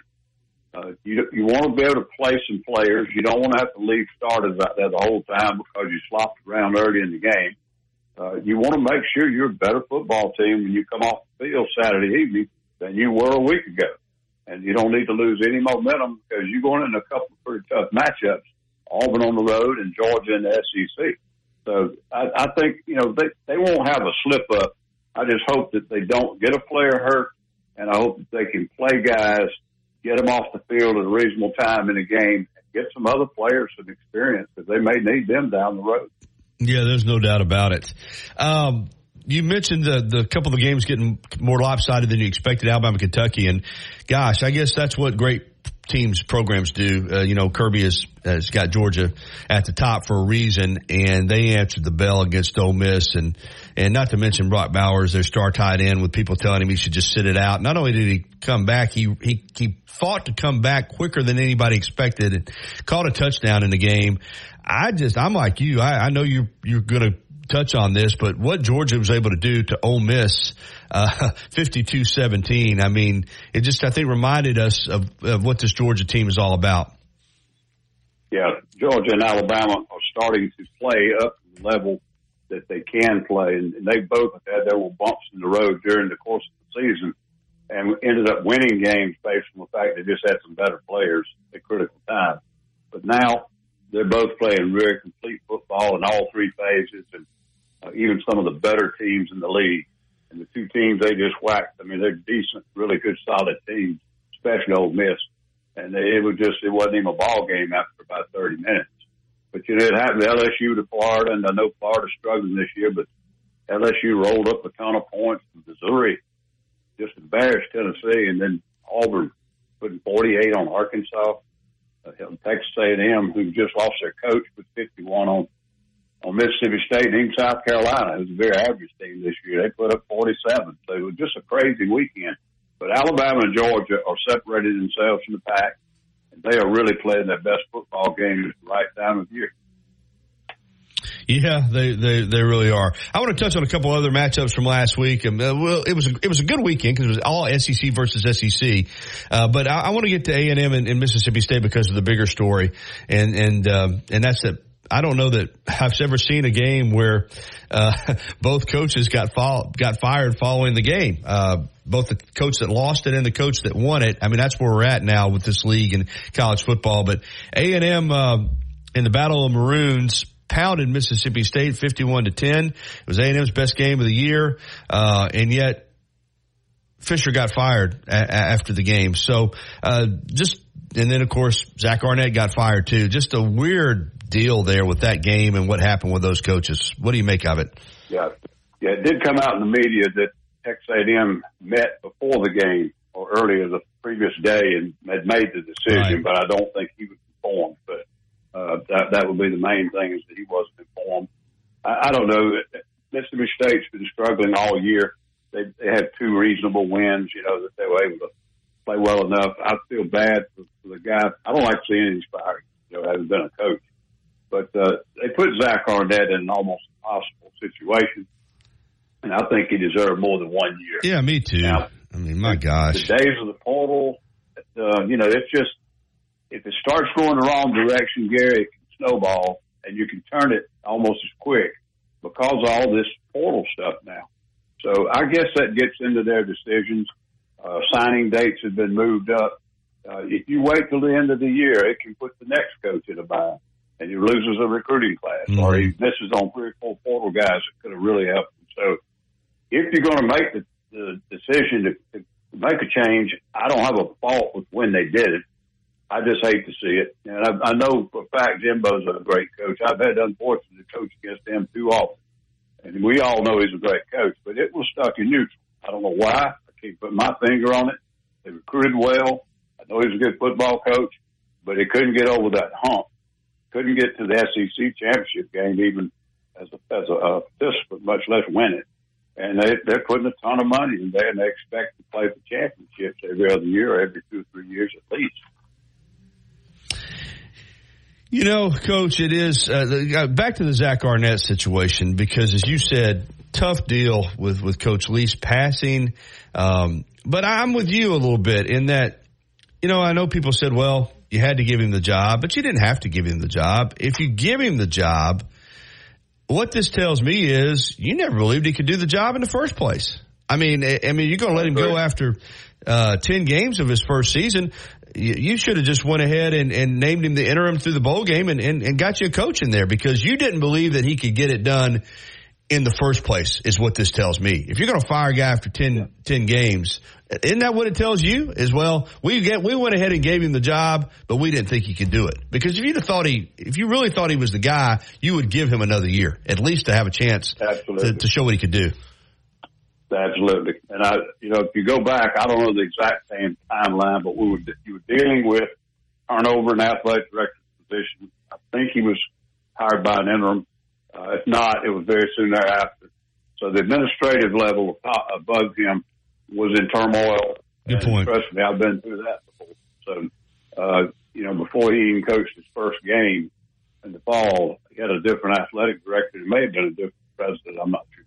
Uh, you, you want to be able to play some players. You don't want to have to leave starters out there the whole time because you slopped around early in the game. Uh, you want to make sure you're a better football team when you come off the field Saturday evening than you were a week ago. And you don't need to lose any momentum because you're going in a couple of pretty tough matchups. Auburn on the road and Georgia in the SEC. So I, I think, you know, they, they won't have a slip up. I just hope that they don't get a player hurt and I hope that they can play guys, get them off the field at a reasonable time in the game, and get some other players some experience because they may need them down the road. Yeah, there's no doubt about it. Um, you mentioned the the couple of the games getting more lopsided than you expected, Alabama, Kentucky, and gosh, I guess that's what great teams programs do. Uh, you know, Kirby has, has got Georgia at the top for a reason, and they answered the bell against Ole Miss, and and not to mention Brock Bowers, their star tight end, with people telling him he should just sit it out. Not only did he come back, he he he fought to come back quicker than anybody expected, and caught a touchdown in the game. I just, I'm like you. I, I know you're you're to touch on this, but what Georgia was able to do to Ole Miss, uh, 52-17, I mean, it just, I think reminded us of, of what this Georgia team is all about. Yeah, Georgia and Alabama are starting to play up to the level that they can play, and, and they both had their little bumps in the road during the course of the season, and ended up winning games based on the fact they just had some better players at critical times. But now they're both playing very complete football in all three phases, and uh, even some of the better teams in the league. And the two teams they just whacked, I mean, they're decent, really good, solid teams, especially Ole Miss. And they, it was just, it wasn't even a ball game after about 30 minutes. But you it happened to LSU to Florida, and I know Florida's struggling this year, but LSU rolled up a ton of points. Missouri just embarrassed Tennessee, and then Auburn putting 48 on Arkansas. Uh, Texas A&M, who just lost their coach, put 51 on on Mississippi State and even South Carolina, who's a very average team this year. They put up 47. So it was just a crazy weekend. But Alabama and Georgia are separated themselves from the pack, and they are really playing their best football game the right time of year. Yeah, they, they, they really are. I want to touch on a couple other matchups from last week. Um, uh, well, it was a, it was a good weekend because it was all SEC versus SEC. Uh, but I, I, want to get to A and M and Mississippi State because of the bigger story, and and um, and that's that I don't know that I've ever seen a game where uh, both coaches got fall, got fired following the game. Uh, both the coach that lost it and the coach that won it. I mean, that's where we're at now with this league and college football. But A and M uh, in the Battle of Maroons pounded Mississippi State fifty-one to ten. It was A and M's best game of the year, uh, and yet Fisher got fired a- after the game. So uh, just and then of course Zach Arnett got fired too. Just a weird deal there with that game and what happened with those coaches. What do you make of it? Yeah, yeah, it did come out in the media that Texas A&M met before the game or earlier the previous day and had made the decision, right. but I don't think he was informed. But uh, that that would be the main thing is that he wasn't informed. I, I don't know. Mississippi State's been struggling all year. They they had two reasonable wins, you know, that they were able to play well enough. I feel bad for, for the guy. I don't like seeing him fired, you know, having been a coach. But uh, they put Zach Arnett in an almost impossible situation, and I think he deserved more than one year. Yeah, me too. Now, I mean, my gosh, the days of the portal, uh, you know, it's just if it starts going the wrong direction, Gary, it can snowball, and you can turn it almost as quick because of all this portal stuff now. So I guess that gets into their decisions. Uh, signing dates have been moved up. Uh, if you wait till the end of the year, it can put the next coach in a bind and he loses a recruiting class mm-hmm. or he misses on three or four portal guys that could have really helped him. So if you're going to make the, the decision to, to make a change, I don't have a fault with when they did it. I just hate to see it. And I, I know for a fact Jimbo's a great coach. I've had the unfortunate to coach against him too often. And we all know he's a great coach, but it was stuck in neutral. I don't know why. I can't put my finger on it. They recruited well. I know he was a good football coach, but he couldn't get over that hump. Couldn't get to the SEC championship game even as a, as a, a participant, much less win it. And they, they're putting a ton of money in there and they expect to play for championships every other year, every two or three years at least. You know, Coach, it is uh, the, uh, back to the Zach Arnett situation because, as you said, tough deal with with Coach Leach's passing. Um, but I'm with you a little bit in that, you know, I know people said, well, you had to give him the job, but you didn't have to give him the job. If you give him the job, what this tells me is you never believed he could do the job in the first place. I mean, I mean, you're going to let him go after uh, ten games of his first season you should have just went ahead and, and, named him the interim through the bowl game and, and, and, got you a coach in there because you didn't believe that he could get it done in the first place is what this tells me. If you're going to fire a guy after 10, 10 games, isn't that what it tells you as well? We get, we went ahead and gave him the job, but we didn't think he could do it because if you'd have thought he, if you really thought he was the guy, you would give him another year at least to have a chance to, to show what he could do. Absolutely. And I, you know, if you go back, I don't know the exact same timeline, but we were, you were dealing with turnover in athletic director position. I think he was hired by an interim. Uh, if not, it was very soon thereafter. So the administrative level above him was in turmoil. Good point. Trust me, I've been through that before. So, uh, you know, before he even coached his first game in the fall, he had a different athletic director. It may have been a different president. I'm not sure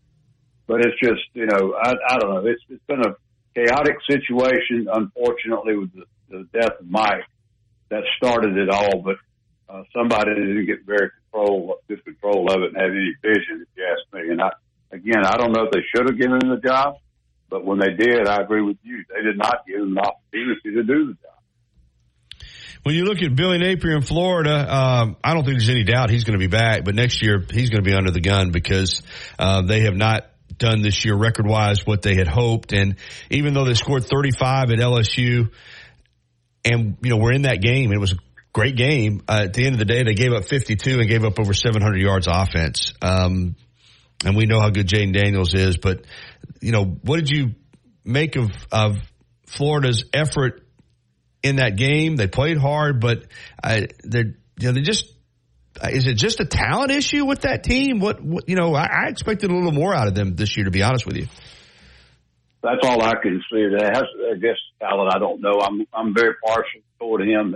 but it's just, you know, I, I don't know. It's, it's been a chaotic situation, unfortunately, with the, the death of Mike. That started it all, but uh, somebody didn't get very control, good control of it and have any vision, if you ask me. And I, again, I don't know if they should have given him the job, but when they did, I agree with you. They did not give him the opportunity to do the job. When you look at Billy Napier in Florida, um, I don't think there's any doubt he's going to be back, but next year he's going to be under the gun because uh, they have not done this year record wise what they had hoped. And even though they scored 35 at LSU and, you know, we're in that game, it was a great game. Uh, at the end of the day, they gave up 52 and gave up over 700 yards offense. Um, and we know how good Jayden Daniels is, but, you know, what did you make of, of Florida's effort in that game? They played hard, but uh, they you know, they just is it just a talent issue with that team? What, what you know, I, I, expected a little more out of them this year, to be honest with you. That's all I can see. That has, I guess, talent. I don't know. I'm I'm very partial toward him.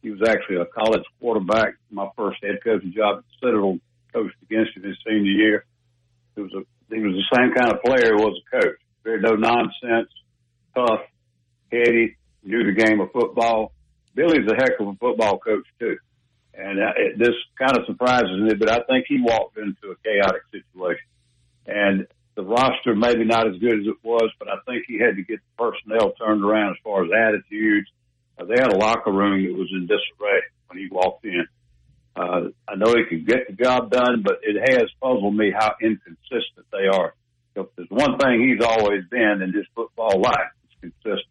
He was actually a college quarterback. My first head coaching job at Citadel coached against him his senior year. He was a he was the same kind of player he was a coach. Very no nonsense, tough, heady, knew the game of football. Billy's a heck of a football coach too. And uh, it, this kind of surprises me, but I think he walked into a chaotic situation. And the roster maybe not as good as it was, but I think he had to get the personnel turned around as far as attitudes. Uh, they had a locker room that was in disarray when he walked in. Uh, I know he can get the job done, but it has puzzled me how inconsistent they are. If there's one thing he's always been in his football life, it's consistent.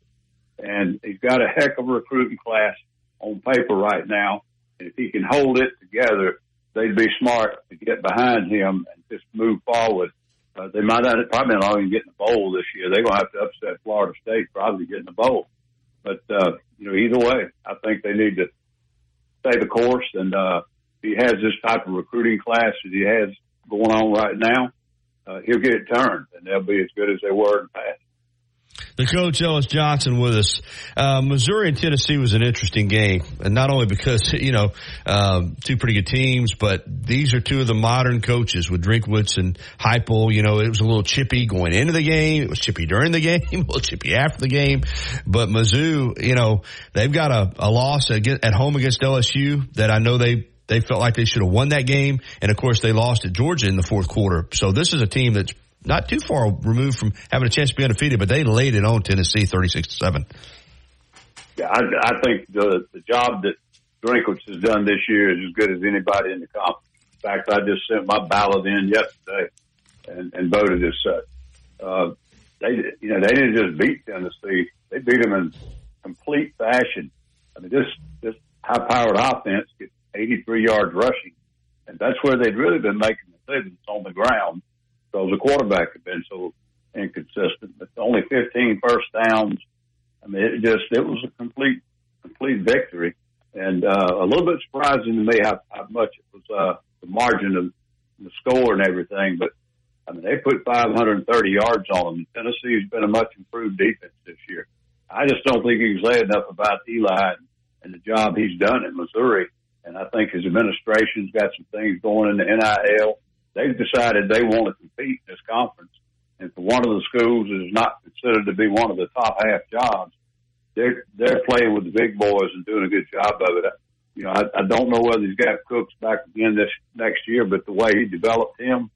And he's got a heck of a recruiting class on paper right now. And if he can hold it together, they'd be smart to get behind him and just move forward. Uh, they might not probably not even get in the bowl this year. They're going to have to upset Florida State probably get in the bowl. But uh, you know, either way, I think they need to stay the course. And uh, he has this type of recruiting class that he has going on right now, uh, he'll get it turned, and they'll be as good as they were in the past the coach Ellis Johnson with us. Uh, Missouri and Tennessee was an interesting game, and not only because you know um, two pretty good teams, but these are two of the modern coaches with Drinkwitz and Heupel. You know, it was a little chippy going into the game. It was chippy during the game, a little chippy after the game. But Mizzou, you know, they've got a, a loss at, at home against LSU that I know they they felt like they should have won that game, and of course they lost at Georgia in the fourth quarter. So this is a team that's not too far removed from having a chance to be undefeated, but they laid it on Tennessee 36 to 7. Yeah, I, I think the, the job that Drinkwitz has done this year is as good as anybody in the conference. In fact, I just sent my ballot in yesterday and, and voted as such. Uh, they, you know, they didn't just beat Tennessee; they beat them in complete fashion. I mean, this this high-powered offense gets 83 yards rushing, and that's where they'd really been making decisions on the ground because the quarterback had been so inconsistent. But only 15 first downs. I mean, it just it was a complete complete victory. And uh, a little bit surprising to me how, how much it was uh, the margin of the score and everything. But I mean, they put 530 yards on them. Tennessee's been a much improved defense this year. I just don't think you can say enough about Eli and the job he's done in Missouri. And I think his administration's got some things going in the NIL. They've decided they want to compete in this conference. And for one of the schools is not considered to be one of the top half jobs, they're they're playing with the big boys and doing a good job of it. You know, I, I don't know whether he's got Cooks back again this next year, but the way he developed him,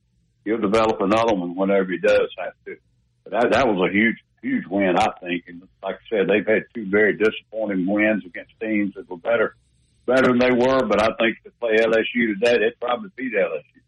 he'll develop another one whenever he does have to. But that that was a huge huge win, I think. And like I said, they've had two very disappointing wins against teams that were better better than they were. But I think to play LSU today, they'd probably beat LSU.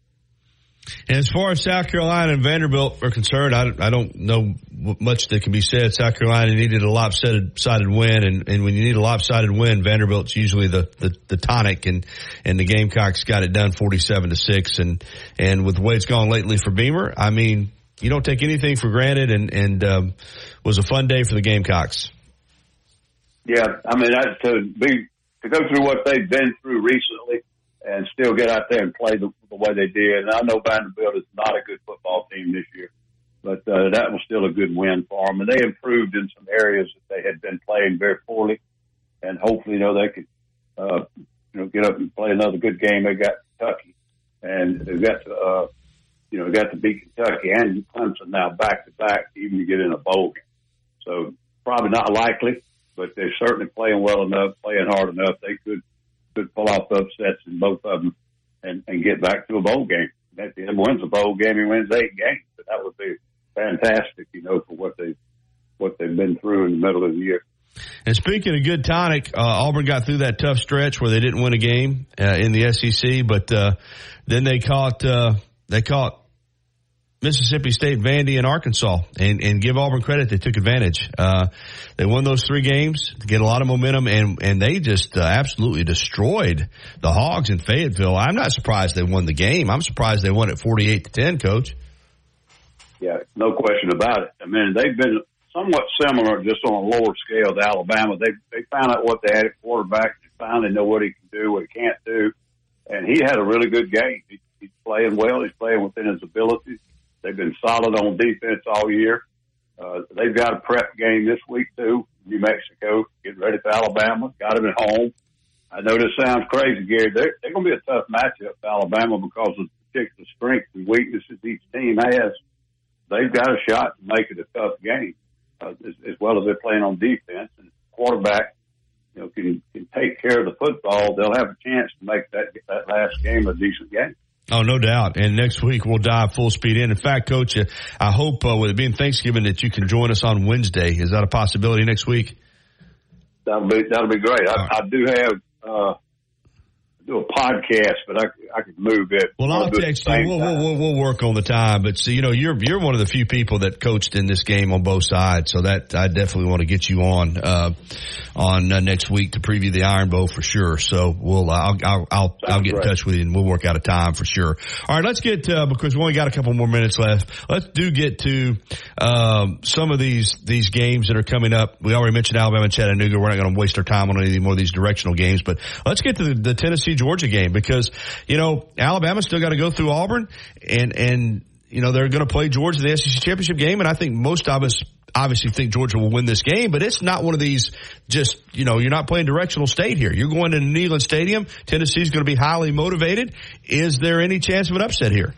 And as far as South Carolina and Vanderbilt are concerned, I, I don't know much that can be said. South Carolina needed a lopsided win, and, and when you need a lopsided win, Vanderbilt's usually the, the, the tonic, and, and the Gamecocks got it done 47 to 6. And, and with the way it's gone lately for Beamer, I mean, you don't take anything for granted, and, and um, was a fun day for the Gamecocks. Yeah, I mean, that, to be to go through what they've been through recently and still get out there and play the, the way they did. And I know Vanderbilt is not a good football team this year, but uh, that was still a good win for them. And they improved in some areas that they had been playing very poorly. And hopefully, you know, they could, uh, you know, get up and play another good game. They got Kentucky and they've got to, uh, you know, got to beat Kentucky and Clemson now back to back, even to get in a bowl game. So probably not likely, but they're certainly playing well enough, playing hard enough. They could could pull off upsets in both of them and, and get back to a bowl game. And If he wins a bowl game, he wins eight games. But that would be fantastic, you know, for what they what they've been through in the middle of the year. And speaking of good tonic, uh, Auburn got through that tough stretch where they didn't win a game uh, in the SEC, but uh, then they caught uh, they caught Mississippi State, Vandy, and Arkansas, and, and give Auburn credit. They took advantage. Uh, they won those three games to get a lot of momentum, and and they just uh, absolutely destroyed the Hogs in Fayetteville. I'm not surprised they won the game. I'm surprised they won it 48 to 10, Coach. Yeah, no question about it. I mean, they've been somewhat similar, just on a lower scale to Alabama. They they found out what they had at quarterback. They finally know what he can do, what he can't do, and he had a really good game. He, he's playing well. He's playing within his abilities They've been solid on defense all year. Uh, they've got a prep game this week too. New Mexico, getting ready for Alabama. Got them at home. I know this sounds crazy, Gary. They're, they're going to be a tough matchup for Alabama because of the particular strengths and weaknesses each team has. They've got a shot to make it a tough game, uh, as, as well as they're playing on defense and quarterback. You know, can can take care of the football. They'll have a chance to make that that last game a decent game. Oh, no doubt. And next week we'll dive full speed in. In fact, Coach, uh, I hope uh, with it being Thanksgiving that you can join us on Wednesday. Is that a possibility next week? That'll be that'll be great. I, right. I do have uh, do a podcast, but I, I could move it. Well, I'll text you. We'll, we'll, we'll, work on the time. But see, you know, you're you're one of the few people that coached in this game on both sides, so that I definitely want to get you on uh, on uh, next week to preview the Iron Bowl for sure. So we'll uh, I'll I'll I'll, I'll get great. in touch with you and we'll work out a time for sure. All right, let's get uh, because we only got a couple more minutes left. Let's do get to um, some of these these games that are coming up. We already mentioned Alabama and Chattanooga. We're not going to waste our time on any more of these directional games, but let's get to the, the Tennessee Georgia game because you know Alabama still got to go through Auburn and and you know they're going to play Georgia in the SEC championship game, and I think most of us obviously think Georgia will win this game, but it's not one of these just, you know, you're not playing directional state here. You're going to Neyland Stadium. Tennessee's going to be highly motivated. Is there any chance of an upset here?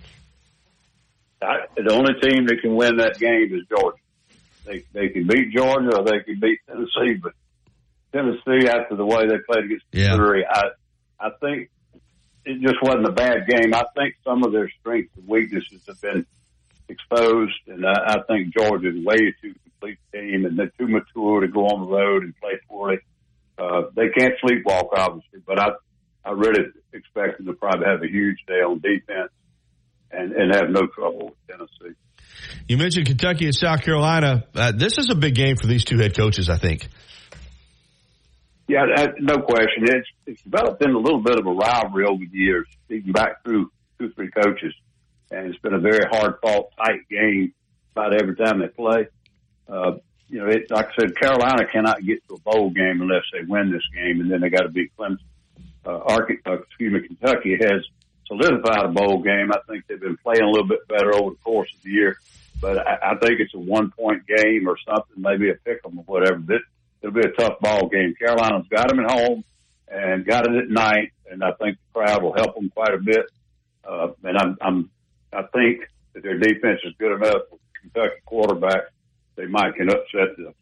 I, the only team that can win that game is Georgia. They they can beat Georgia or they can beat Tennessee, but Tennessee after the way they played against yeah. Missouri, I I think it just wasn't a bad game. I think some of their strengths and weaknesses have been exposed, and I, I think Georgia is way too complete team, and they're too mature to go on the road and play poorly. Uh, they can't sleepwalk, obviously, but I I really expect them to probably have a huge day on defense and and have no trouble with Tennessee. You mentioned Kentucky and South Carolina. Uh, this is a big game for these two head coaches, I think. Yeah, that, no question. It's it's developed in a little bit of a rivalry over the years, even back through two, three coaches, and it's been a very hard fought, tight game about every time they play. Uh, you know, it, like I said, Carolina cannot get to a bowl game unless they win this game, and then they got to beat Clemson. Uh, Arky, uh, excuse me, Kentucky has solidified a bowl game. I think they've been playing a little bit better over the course of the year, but I, I think it's a one point game or something, maybe a pick 'em or whatever. But it'll be a tough ball game. Carolina's got them at home and got it at night, and I think the crowd will help them quite a bit. Uh, and I'm, I'm, I think that their defense is good enough with Kentucky quarterback, they might can upset them.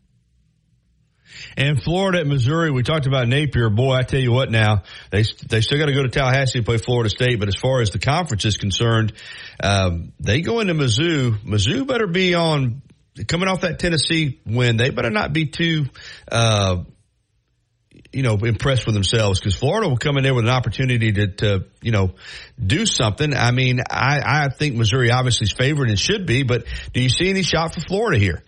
And Florida at Missouri, we talked about Napier. Boy, I tell you what now, they, they still got to go to Tallahassee to play Florida State. But as far as the conference is concerned, um, they go into Mizzou. Mizzou better be on, coming off that Tennessee win, they better not be too, uh, you know, impressed with themselves because Florida will come in there with an opportunity to, to, you know, do something. I mean, I, I think Missouri obviously is favored and should be, but do you see any shot for Florida here?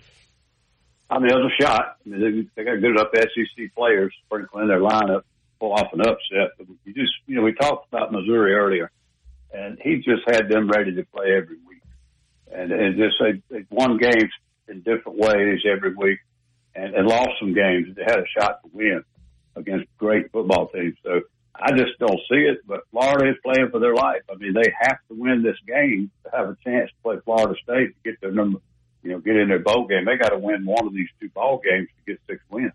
I mean, there's a shot. I mean, they, they got good enough SEC players sprinkling in their lineup, pull off an upset. But you just, you know, we talked about Missouri earlier, and he just had them ready to play every week, and and just they, they won games in different ways every week, and, and lost some games. They had a shot to win against great football teams. So I just don't see it. But Florida is playing for their life. I mean, they have to win this game to have a chance to play Florida State to get their number you know, get in their bowl game. They got to win one of these two ball games to get six wins.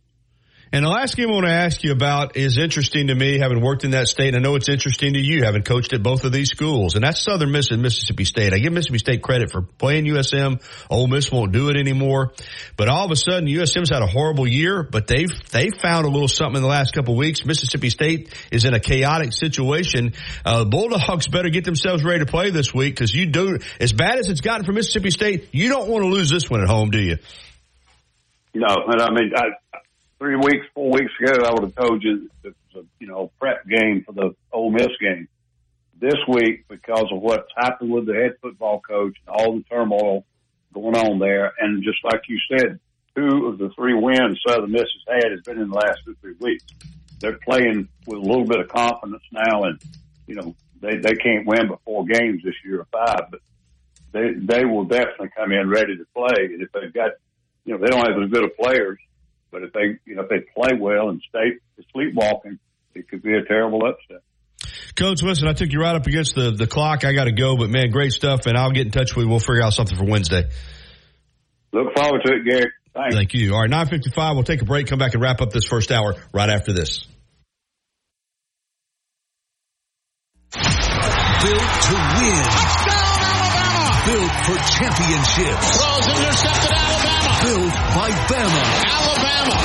And the last game I want to ask you about is interesting to me, having worked in that state. And I know it's interesting to you, having coached at both of these schools, and that's Southern Miss and Mississippi State. I give Mississippi State credit for playing USM. Ole Miss won't do it anymore, but all of a sudden USM's had a horrible year, but they've they found a little something in the last couple weeks. Mississippi State is in a chaotic situation. Uh, Bulldogs better get themselves ready to play this week because you do as bad as it's gotten for Mississippi State. You don't want to lose this one at home, do you? No, and I mean, I, three weeks, four weeks ago, I would have told you it was a you know prep game for the Ole Miss game. This week, because of what's happened with the head football coach and all the turmoil going on there, and just like you said, two of the three wins Southern Miss has had has been in the last two three weeks. They're playing with a little bit of confidence now, and you know they they can't win but four games this year or five, but they they will definitely come in ready to play. And if they've got you know they don't have as good of players but if they, you know, if they play well and stay sleepwalking, it could be a terrible upset. Coach, listen, I took you right up against the, the clock. I got to go, but man, great stuff. And I'll get in touch with you. We'll figure out something for Wednesday. Look forward to it, Gary. Thanks. Thank you. All right, 955. We'll take a break, come back and wrap up this first hour right after this. Built to win. Touchdown, Alabama. Built for championships. Throws intercepted Alabama. Built by Bama. Alabama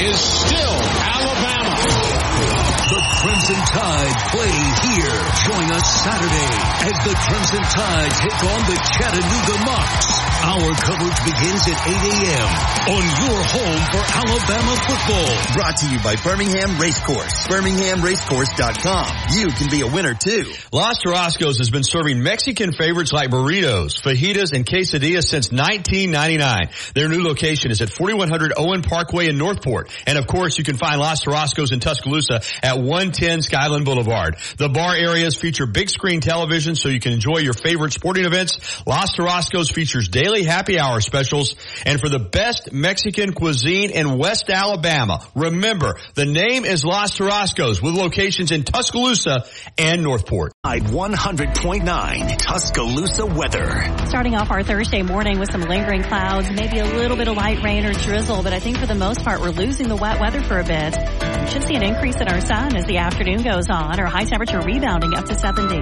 is still Alabama. The Crimson Tide play here. Join us Saturday as the Crimson Tide take on the Chattanooga Mocs. Our coverage begins at 8 a.m. on your home for Alabama football. Brought to you by Birmingham Racecourse. BirminghamRacecourse.com. You can be a winner too. Los Tarascos has been serving Mexican favorites like burritos, fajitas, and quesadillas since 1999. Their new location is at 4100 Owen Parkway in Northport. And of course, you can find Los Tarascos in Tuscaloosa at 110 Skyland Boulevard. The bar areas feature big screen television so you can enjoy your favorite sporting events. Los Tarascos features daily happy hour specials and for the best Mexican cuisine in West Alabama. Remember, the name is Los Tarascos with locations in Tuscaloosa and Northport. Tide 100.9 Tuscaloosa weather. Starting off our Thursday morning with some lingering clouds, maybe a little bit of light rain or drizzle, but I think for the most part we're losing the wet weather for a bit. We should see an increase in our sun as the afternoon goes on, our high temperature rebounding up to 70.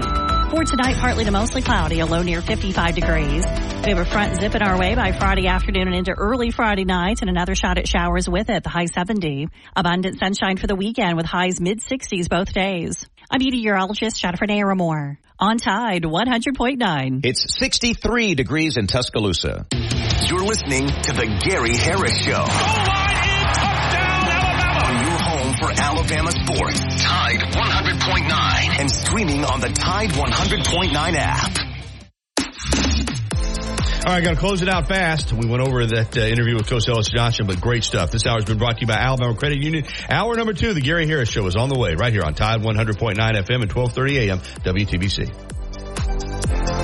For tonight, partly to mostly cloudy, a low near 55 degrees. We have a front zipping our way by Friday afternoon and into early Friday night and another shot at showers with it, the high 70. Abundant sunshine for the weekend with highs mid 60s both days. I'm meteorologist Jennifer Naramore. On Tide 100.9. It's 63 degrees in Tuscaloosa. You're listening to the Gary Harris Show. Oh, on your home for Alabama sports. Tide 100.9 and streaming on the Tide 100.9 app. All right, got to close it out fast. We went over that uh, interview with Coach Ellis Johnson, but great stuff. This hour has been brought to you by Alabama Credit Union. Hour number two, the Gary Harris Show is on the way right here on Tide 100.9 FM and 1230 AM WTBC.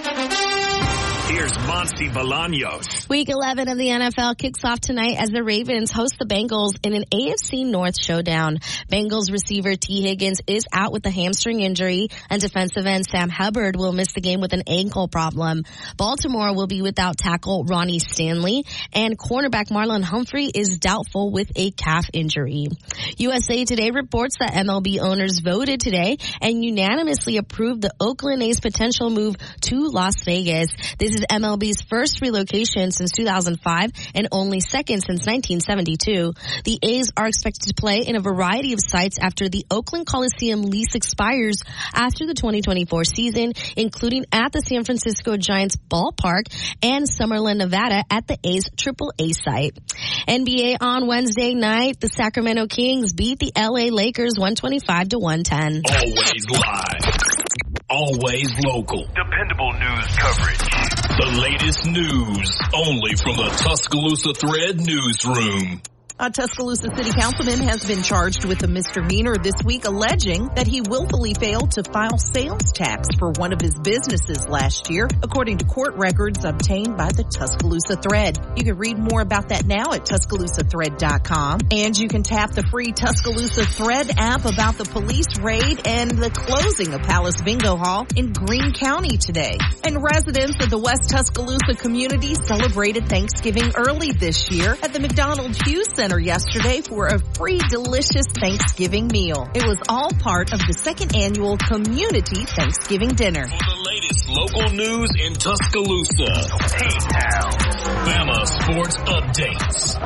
Here's Monty Bolaños. Week 11 of the NFL kicks off tonight as the Ravens host the Bengals in an AFC North showdown. Bengals receiver Tee Higgins is out with a hamstring injury and defensive end Sam Hubbard will miss the game with an ankle problem. Baltimore will be without tackle Ronnie Stanley and cornerback Marlon Humphrey is doubtful with a calf injury. USA Today reports that MLB owners voted today and unanimously approved the Oakland A's potential move to Las Vegas. This is MLB's first relocation since 2005 and only second since 1972. The A's are expected to play in a variety of sites after the Oakland Coliseum lease expires after the 2024 season, including at the San Francisco Giants ballpark and Summerlin, Nevada at the A's AAA site. NBA on Wednesday night, the Sacramento Kings beat the LA Lakers 125 to 110. Always live. Always local. Dependable news coverage. The latest news only from the Tuscaloosa Thread newsroom. A Tuscaloosa City Councilman has been charged with a misdemeanor this week alleging that he willfully failed to file sales tax for one of his businesses last year, according to court records obtained by the Tuscaloosa Thread. You can read more about that now at TuscaloosaThread.com and you can tap the free Tuscaloosa Thread app about the police raid and the closing of Palace Bingo Hall in Greene County today. And residents of the West Tuscaloosa community celebrated Thanksgiving early this year at the McDonald Hughes Center yesterday for a free delicious Thanksgiving meal. It was all part of the second annual community Thanksgiving dinner. For the latest local news in Tuscaloosa, H-Town, Bama Sports Updates.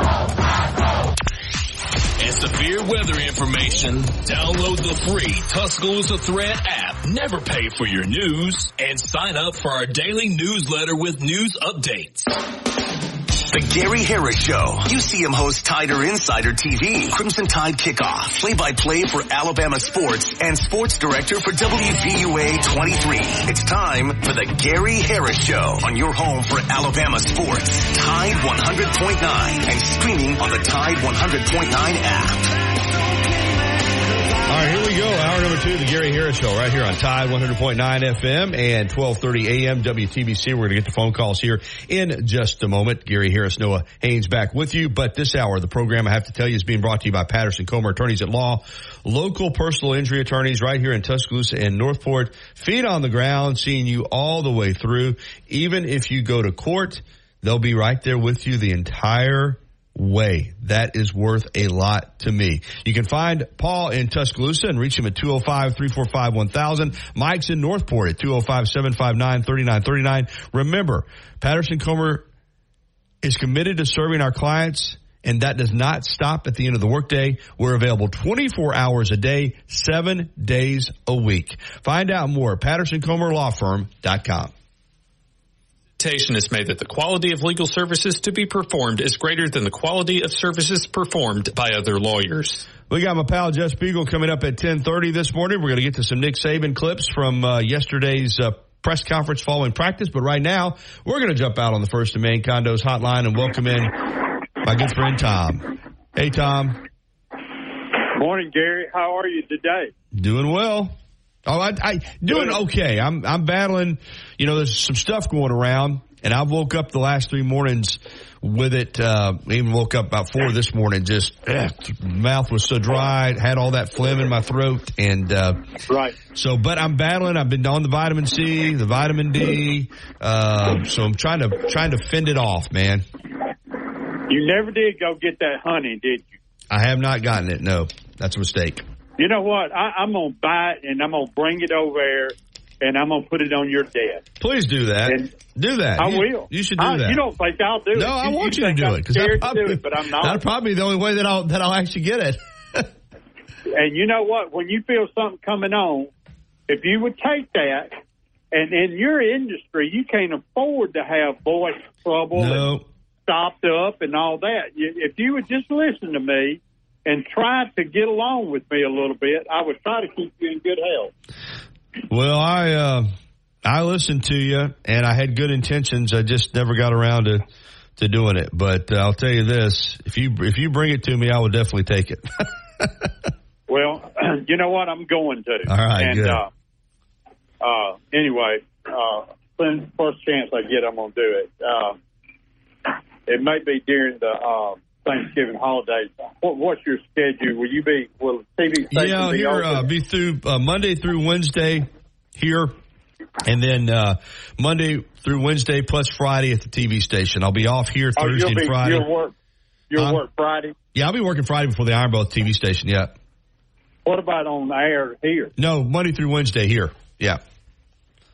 And severe weather information, download the free Tuscaloosa Thread app. Never pay for your news and sign up for our daily newsletter with news updates. The Gary Harris Show. UCM host Tider Insider TV. Crimson Tide Kickoff. Play-by-play for Alabama sports and sports director for WVUA 23. It's time for the Gary Harris Show on your home for Alabama sports. Tide 100.9 and streaming on the Tide 100.9 app. All right, here we go. Hour number two, the Gary Harris Show, right here on Tide 100.9 FM and 12:30 AM WTBC. We're going to get the phone calls here in just a moment. Gary Harris, Noah Haynes, back with you. But this hour, the program I have to tell you is being brought to you by Patterson Comer Attorneys at Law, local personal injury attorneys right here in Tuscaloosa and Northport. Feet on the ground, seeing you all the way through. Even if you go to court, they'll be right there with you the entire way. That is worth a lot to me. You can find Paul in Tuscaloosa and reach him at 205-345-1000. Mike's in Northport at 205-759-3939. Remember, Patterson Comer is committed to serving our clients and that does not stop at the end of the workday. We're available 24 hours a day, seven days a week. Find out more at pattersoncomerlawfirm.com representation is made that the quality of legal services to be performed is greater than the quality of services performed by other lawyers. We got my pal Jeff Spiegel coming up at 1030 this morning. We're going to get to some Nick Saban clips from uh, yesterday's uh, press conference following practice. But right now, we're going to jump out on the First and Main Condos hotline and welcome in my good friend Tom. Hey, Tom. Morning, Gary. How are you today? Doing well. Oh, I, I doing okay. I'm I'm battling. You know, there's some stuff going around, and I woke up the last three mornings with it. Uh, even woke up about four this morning. Just eh, mouth was so dry, had all that phlegm in my throat, and uh, right. So, but I'm battling. I've been on the vitamin C, the vitamin D. Uh, so I'm trying to trying to fend it off, man. You never did go get that honey, did you? I have not gotten it. No, that's a mistake. You know what? I, I'm gonna buy it and I'm gonna bring it over there and I'm gonna put it on your desk. Please do that. And do that. I you, will. You should do I, that. You don't think I'll do no, it? No, I want you, you, to do I'm it because scared probably, to do it, but I'm not. That'll probably be the only way that I'll that I'll actually get it. and you know what? When you feel something coming on, if you would take that, and in your industry, you can't afford to have voice trouble no. and stopped up and all that. If you would just listen to me and try to get along with me a little bit, I would try to keep you in good health. Well, I uh, I listened to you, and I had good intentions. I just never got around to to doing it. But uh, I'll tell you this: if you if you bring it to me, I will definitely take it. well, you know what? I'm going to. All right. And good. uh, uh, anyway, uh, first chance I get, I'm going to do it. Uh, it may be during the uh, Thanksgiving holidays. What, what's your schedule? Will you be? Will the TV station yeah, be here open? uh, be through uh, Monday through Wednesday here, and then uh, Monday through Wednesday plus Friday at the TV station. I'll be off here Oh, Thursday be, and Friday. You'll work. You'll work Friday. Yeah, I'll be working Friday before the Iron Bowl TV station. Yeah, What about on air here? no Monday through Wednesday here. Yeah,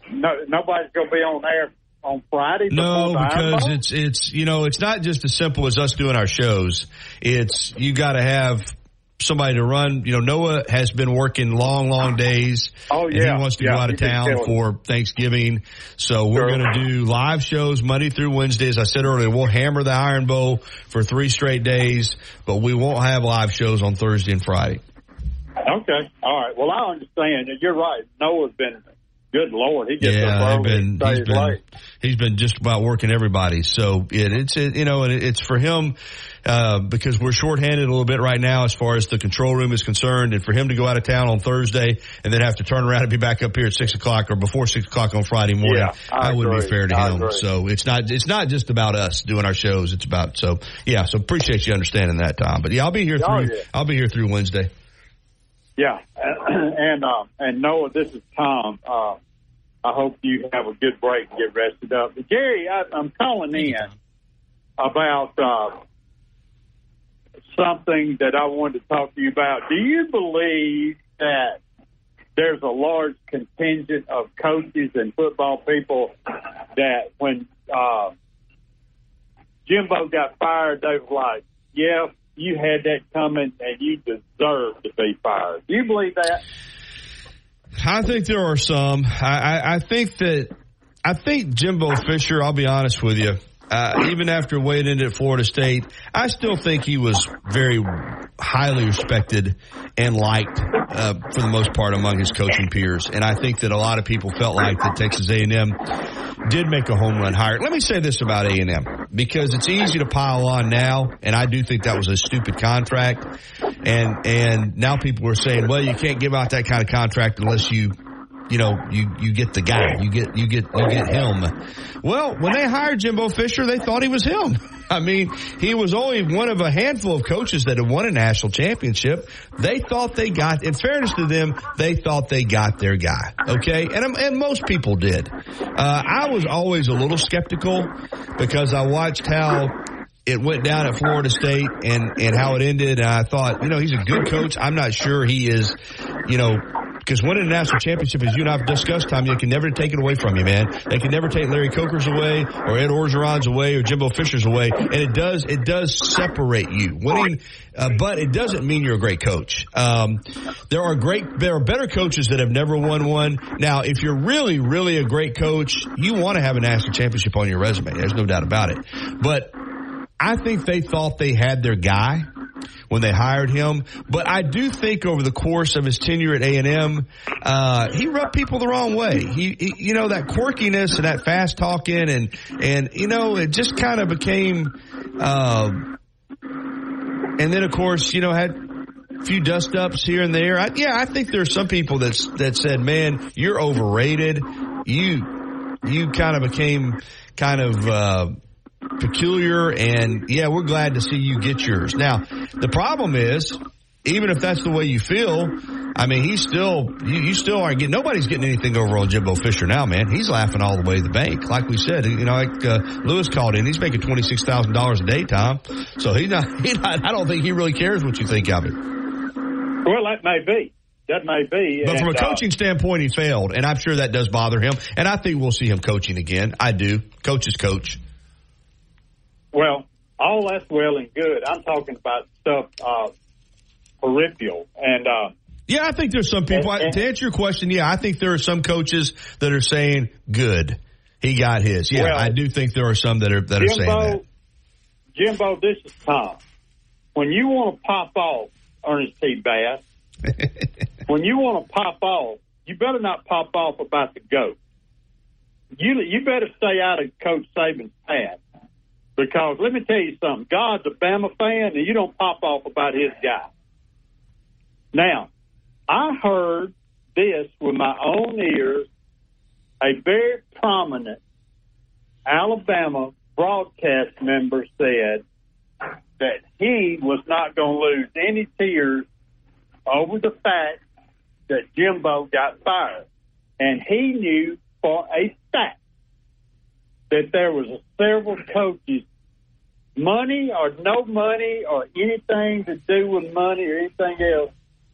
No, nobody's going to be on air on Friday. no, before the Iron because it's it's you know it's not just as simple as us doing our shows. It's you got to have somebody to run. You know, Noah has been working long, long days. Oh, and yeah. he wants to Yeah, go out of town for Thanksgiving. So we're Sure. going to do live shows Monday through Wednesday. As I said earlier, we'll hammer the Iron Bowl for three straight days, but we won't have live shows on Thursday and Friday. Okay. All right. Well, I understand. And You're right. Noah's been, good Lord, he gets yeah, up been, he's been, late. he's been just about working everybody. So it, it's, it, you know, and it, it's for him, uh, because we're shorthanded a little bit right now as far as the control room is concerned. And for him to go out of town on Thursday and then have to turn around and be back up here at six o'clock or before six o'clock on Friday morning, Yeah, I that wouldn't be fair to I him. agree. So it's not, it's not just about us doing our shows. It's about, so yeah, so appreciate you understanding that, Tom. But yeah, I'll be here Oh, through, yeah. I'll be here through Wednesday. Yeah. And, uh, and Noah, this is Tom. Uh, I hope you have a good break and get rested up. But Gary, I, I'm calling in about, uh, something that I wanted to talk to you about. Do you believe that there's a large contingent of coaches and football people that when uh, Jimbo got fired, they were like, "Yeah, you had that coming, and you deserve to be fired." Do you believe that? I think there are some. I, I, I think that I think Jimbo Fisher. I'll be honest with you. Uh, even after waiting at Florida State, I still think he was very highly respected and liked uh, for the most part among his coaching peers. And I think that a lot of people felt like that Texas A&M did make a home run hire. Let me say this about A&M because it's easy to pile on now, and I do think that was a stupid contract. And and now people are saying, well, you can't give out that kind of contract unless you you know, you, you get the guy, you get, you get, you get him. Well, when they hired Jimbo Fisher, they thought he was him. I mean, he was only one of a handful of coaches that had won a national championship. They thought they got, in fairness to them, they thought they got their guy. Okay. And, and most people did. Uh, I was always a little skeptical because I watched how it went down at Florida State and, and how it ended. And I thought, you know, he's a good coach. I'm not sure he is, you know, because winning a national championship, as you and I have discussed, Tom, they can never take it away from you, man. They can never take Larry Coker's away, or Ed Orgeron's away, or Jimbo Fisher's away, and it does it does separate you. Winning, uh, but it doesn't mean you're a great coach. Um, there are great, there are better coaches that have never won one. Now, if you're really, really a great coach, you want to have a national championship on your resume. There's no doubt about it. But I think they thought they had their guy when they hired him. But I do think over the course of his tenure at A and M, uh, he rubbed people the wrong way. He, he, you know, that quirkiness and that fast talking, and and you know, it just kind of became. Uh, and then, of course, you know, had a few dust ups here and there. I, yeah, I think there are some people that's that said, "Man, you're overrated. You you kind of became kind of." Uh, peculiar and yeah, we're glad to see you get yours. Now, the problem is, even if that's the way you feel, I mean, he's still, you, you still aren't getting, nobody's getting anything over on Jimbo Fisher now, man. He's laughing all the way to the bank. Like we said, you know, like, uh, Lewis called in, he's making $26,000 a day, Tom. So he's not, he's not, I don't think he really cares what you think of it. Well, that may be. That may be. But from a And, uh, coaching standpoint, he failed, and I'm sure that does bother him. And I think we'll see him coaching again. I do. Coach is coach. Well, all that's well and good. I'm talking about stuff uh, peripheral and. uh Yeah, I think there's some people. And- and- to answer your question, yeah, I think there are some coaches that are saying, "Good, he got his." Yeah, Well, I do think there are some that are that are saying that. Jimbo, Jimbo, this is Tom. When you want to pop off, Ernest T. Bass, when you want to pop off, you better not pop off about the goat. You you better stay out of Coach Saban's path because let me tell you something. God's a Bama fan, and you don't pop off about his guy. Now, I heard this with my own ears. A very prominent Alabama broadcast member said that he was not going to lose any tears over the fact that Jimbo got fired. And he knew for a fact that there was several coaches, money or no money or anything to do with money or anything else,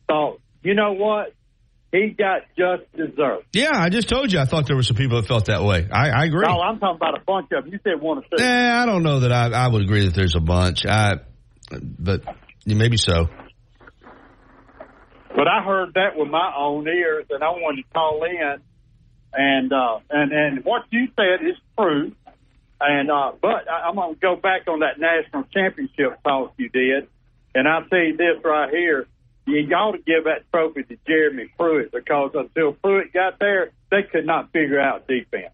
thought, you know what? He got just deserved. Yeah, I just told you. I thought there were some people that felt that way. I, I agree. No, I'm talking about a bunch of them. You said one or two. Eh, I don't know that I, I would agree that there's a bunch. I, but maybe so. But I heard that with my own ears, and I wanted to call in, and uh, and and what you said is true. And uh, but I, I'm going to go back on that national championship talk you did, and tell you this right here: you got to give that trophy to Jeremy Pruitt because until Pruitt got there, they could not figure out defense.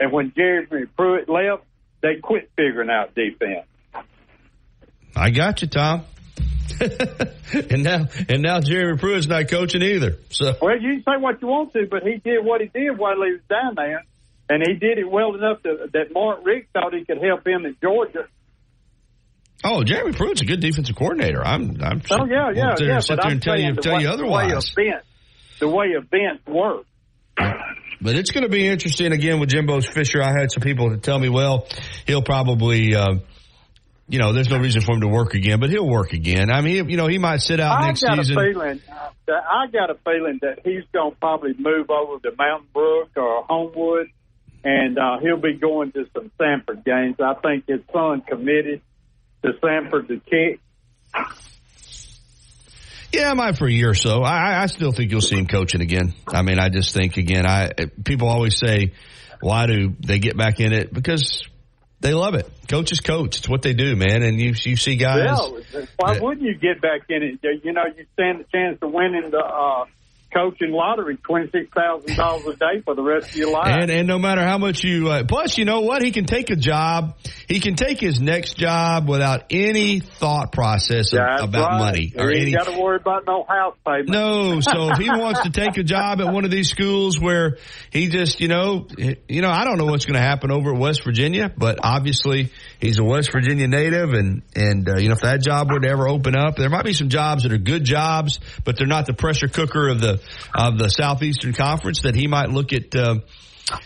And when Jeremy Pruitt left, they quit figuring out defense. I got you, Tom. and now, and now Jeremy Pruitt's not coaching either. So, well, you can say what you want to, but he did what he did while he was down there, and he did it well enough to, that Mark Richt thought he could help him at Georgia. Oh, Jeremy Pruitt's a good defensive coordinator. I'm. I'm oh yeah, yeah, there, yeah. Sit but there and tell you, the tell way, you otherwise. The way events, the way events work. But it's going to be interesting again with Jimbo's Fisher. I had some people to tell me, well, he'll probably. Uh, you know, there's no reason for him to work again, but he'll work again. I mean, you know, he might sit out I next got season. A feeling, uh, I got a feeling that he's going to probably move over to Mountain Brook or Homewood, and uh, he'll be going to some Samford games. I think his son committed to Samford to kick. Yeah, I might for a year or so. I, I still think you'll see him coaching again. I mean, I just think again. I people always say, why do they get back in it? Because they love it. Coach is coach. It's what they do, man. And you you see guys. Yeah, why that, wouldn't you get back in it? You know, you stand a chance to winning the uh, coaching lottery twenty six thousand dollars a day for the rest of your life. And and no matter how much you uh, plus, you know what? He can take a job. He can take his next job without any thought process of, about right. money or you any. Got to worry about no house payment. No, so if he wants to take a job at one of these schools where he just, you know, you know, I don't know what's going to happen over at West Virginia, but obviously he's a West Virginia native, and and uh, you know, if that job were to ever open up, there might be some jobs that are good jobs, but they're not the pressure cooker of the of the Southeastern Conference that he might look at. Uh,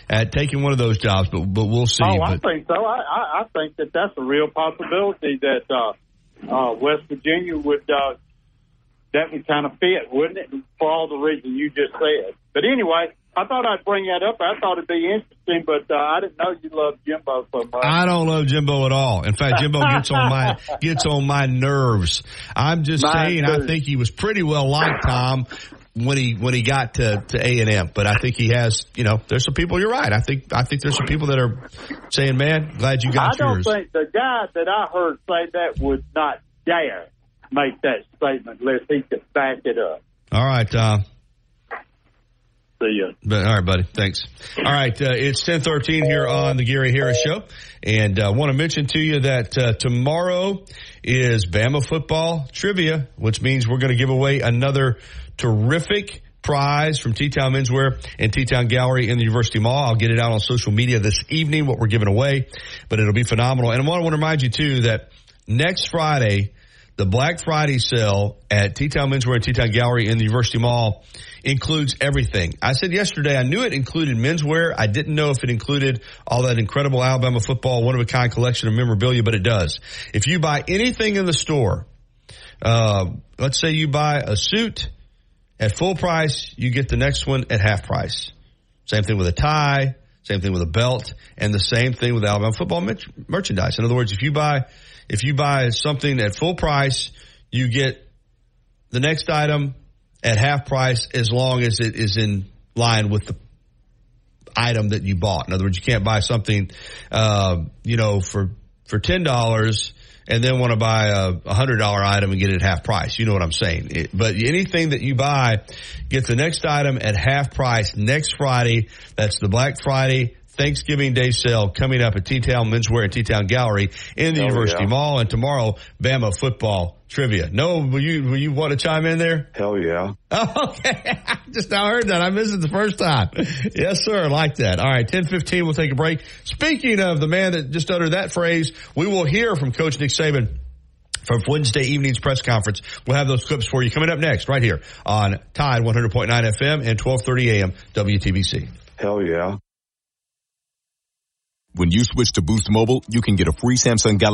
at taking one of those jobs, but but we'll see. Oh, but, I think so. I, I, I think that that's a real possibility that uh, uh, West Virginia would uh, that would kind of fit, wouldn't it? For all the reasons you just said. But anyway, I thought I'd bring that up. I thought it'd be interesting, but uh, I didn't know you loved Jimbo so much. I don't love Jimbo at all. In fact, Jimbo gets on my gets on my nerves. I'm just Mine saying. too. I think he was pretty well liked, Tom, when he when he got to to A and M. But I think he has. You know, there's some people. You're right. I think I think there's some people that are saying, "Man, glad you I got don't yours." think the guy that I heard say that would not dare make that statement unless he could back it up. all right. Uh, See ya. But, all right, buddy. Thanks. All right. Uh, it's 1013 here on the Gary Harris Show. And I uh, want to mention to you that uh, tomorrow is Bama football trivia, which means we're going to give away another terrific prize from T-Town Menswear and T-Town Gallery in the University Mall. I'll get it out on social media this evening, what we're giving away, but it'll be phenomenal. And I want to remind you too that next Friday, the Black Friday sale at T-Town Menswear and T-Town Gallery in the University Mall includes everything. I said yesterday I knew it included menswear. I didn't know if it included all that incredible Alabama football one of a kind collection of memorabilia, but it does. If you buy anything in the store, uh, let's say you buy a suit at full price, you get the next one at half price. Same thing with a tie, same thing with a belt, and the same thing with Alabama football mer- merchandise. In other words, if you buy if you buy something at full price, you get the next item at half price as long as it is in line with the item that you bought. In other words, you can't buy something, uh, you know, for for ten dollars and then want to buy a, hundred dollar item and get it half price. You know what I'm saying? It, but anything that you buy, get the next item at half price next Friday. That's the Black Friday Thanksgiving Day sale coming up at T-Town Menswear and T-Town Gallery in the Oh, University yeah. Mall. And tomorrow, Bama football trivia. No, will you, will you want to chime in there? Hell yeah. Oh, okay. I just now heard that. I missed it the first time. Yes, sir. I like that. All right. 1015. We'll take a break. Speaking of the man that just uttered that phrase, we will hear from Coach Nick Saban from Wednesday evening's press conference. We'll have those clips for you coming up next right here on Tide 100.9 FM and 1230 AM WTBC. Hell yeah. When you switch to Boost Mobile, you can get a free Samsung Galaxy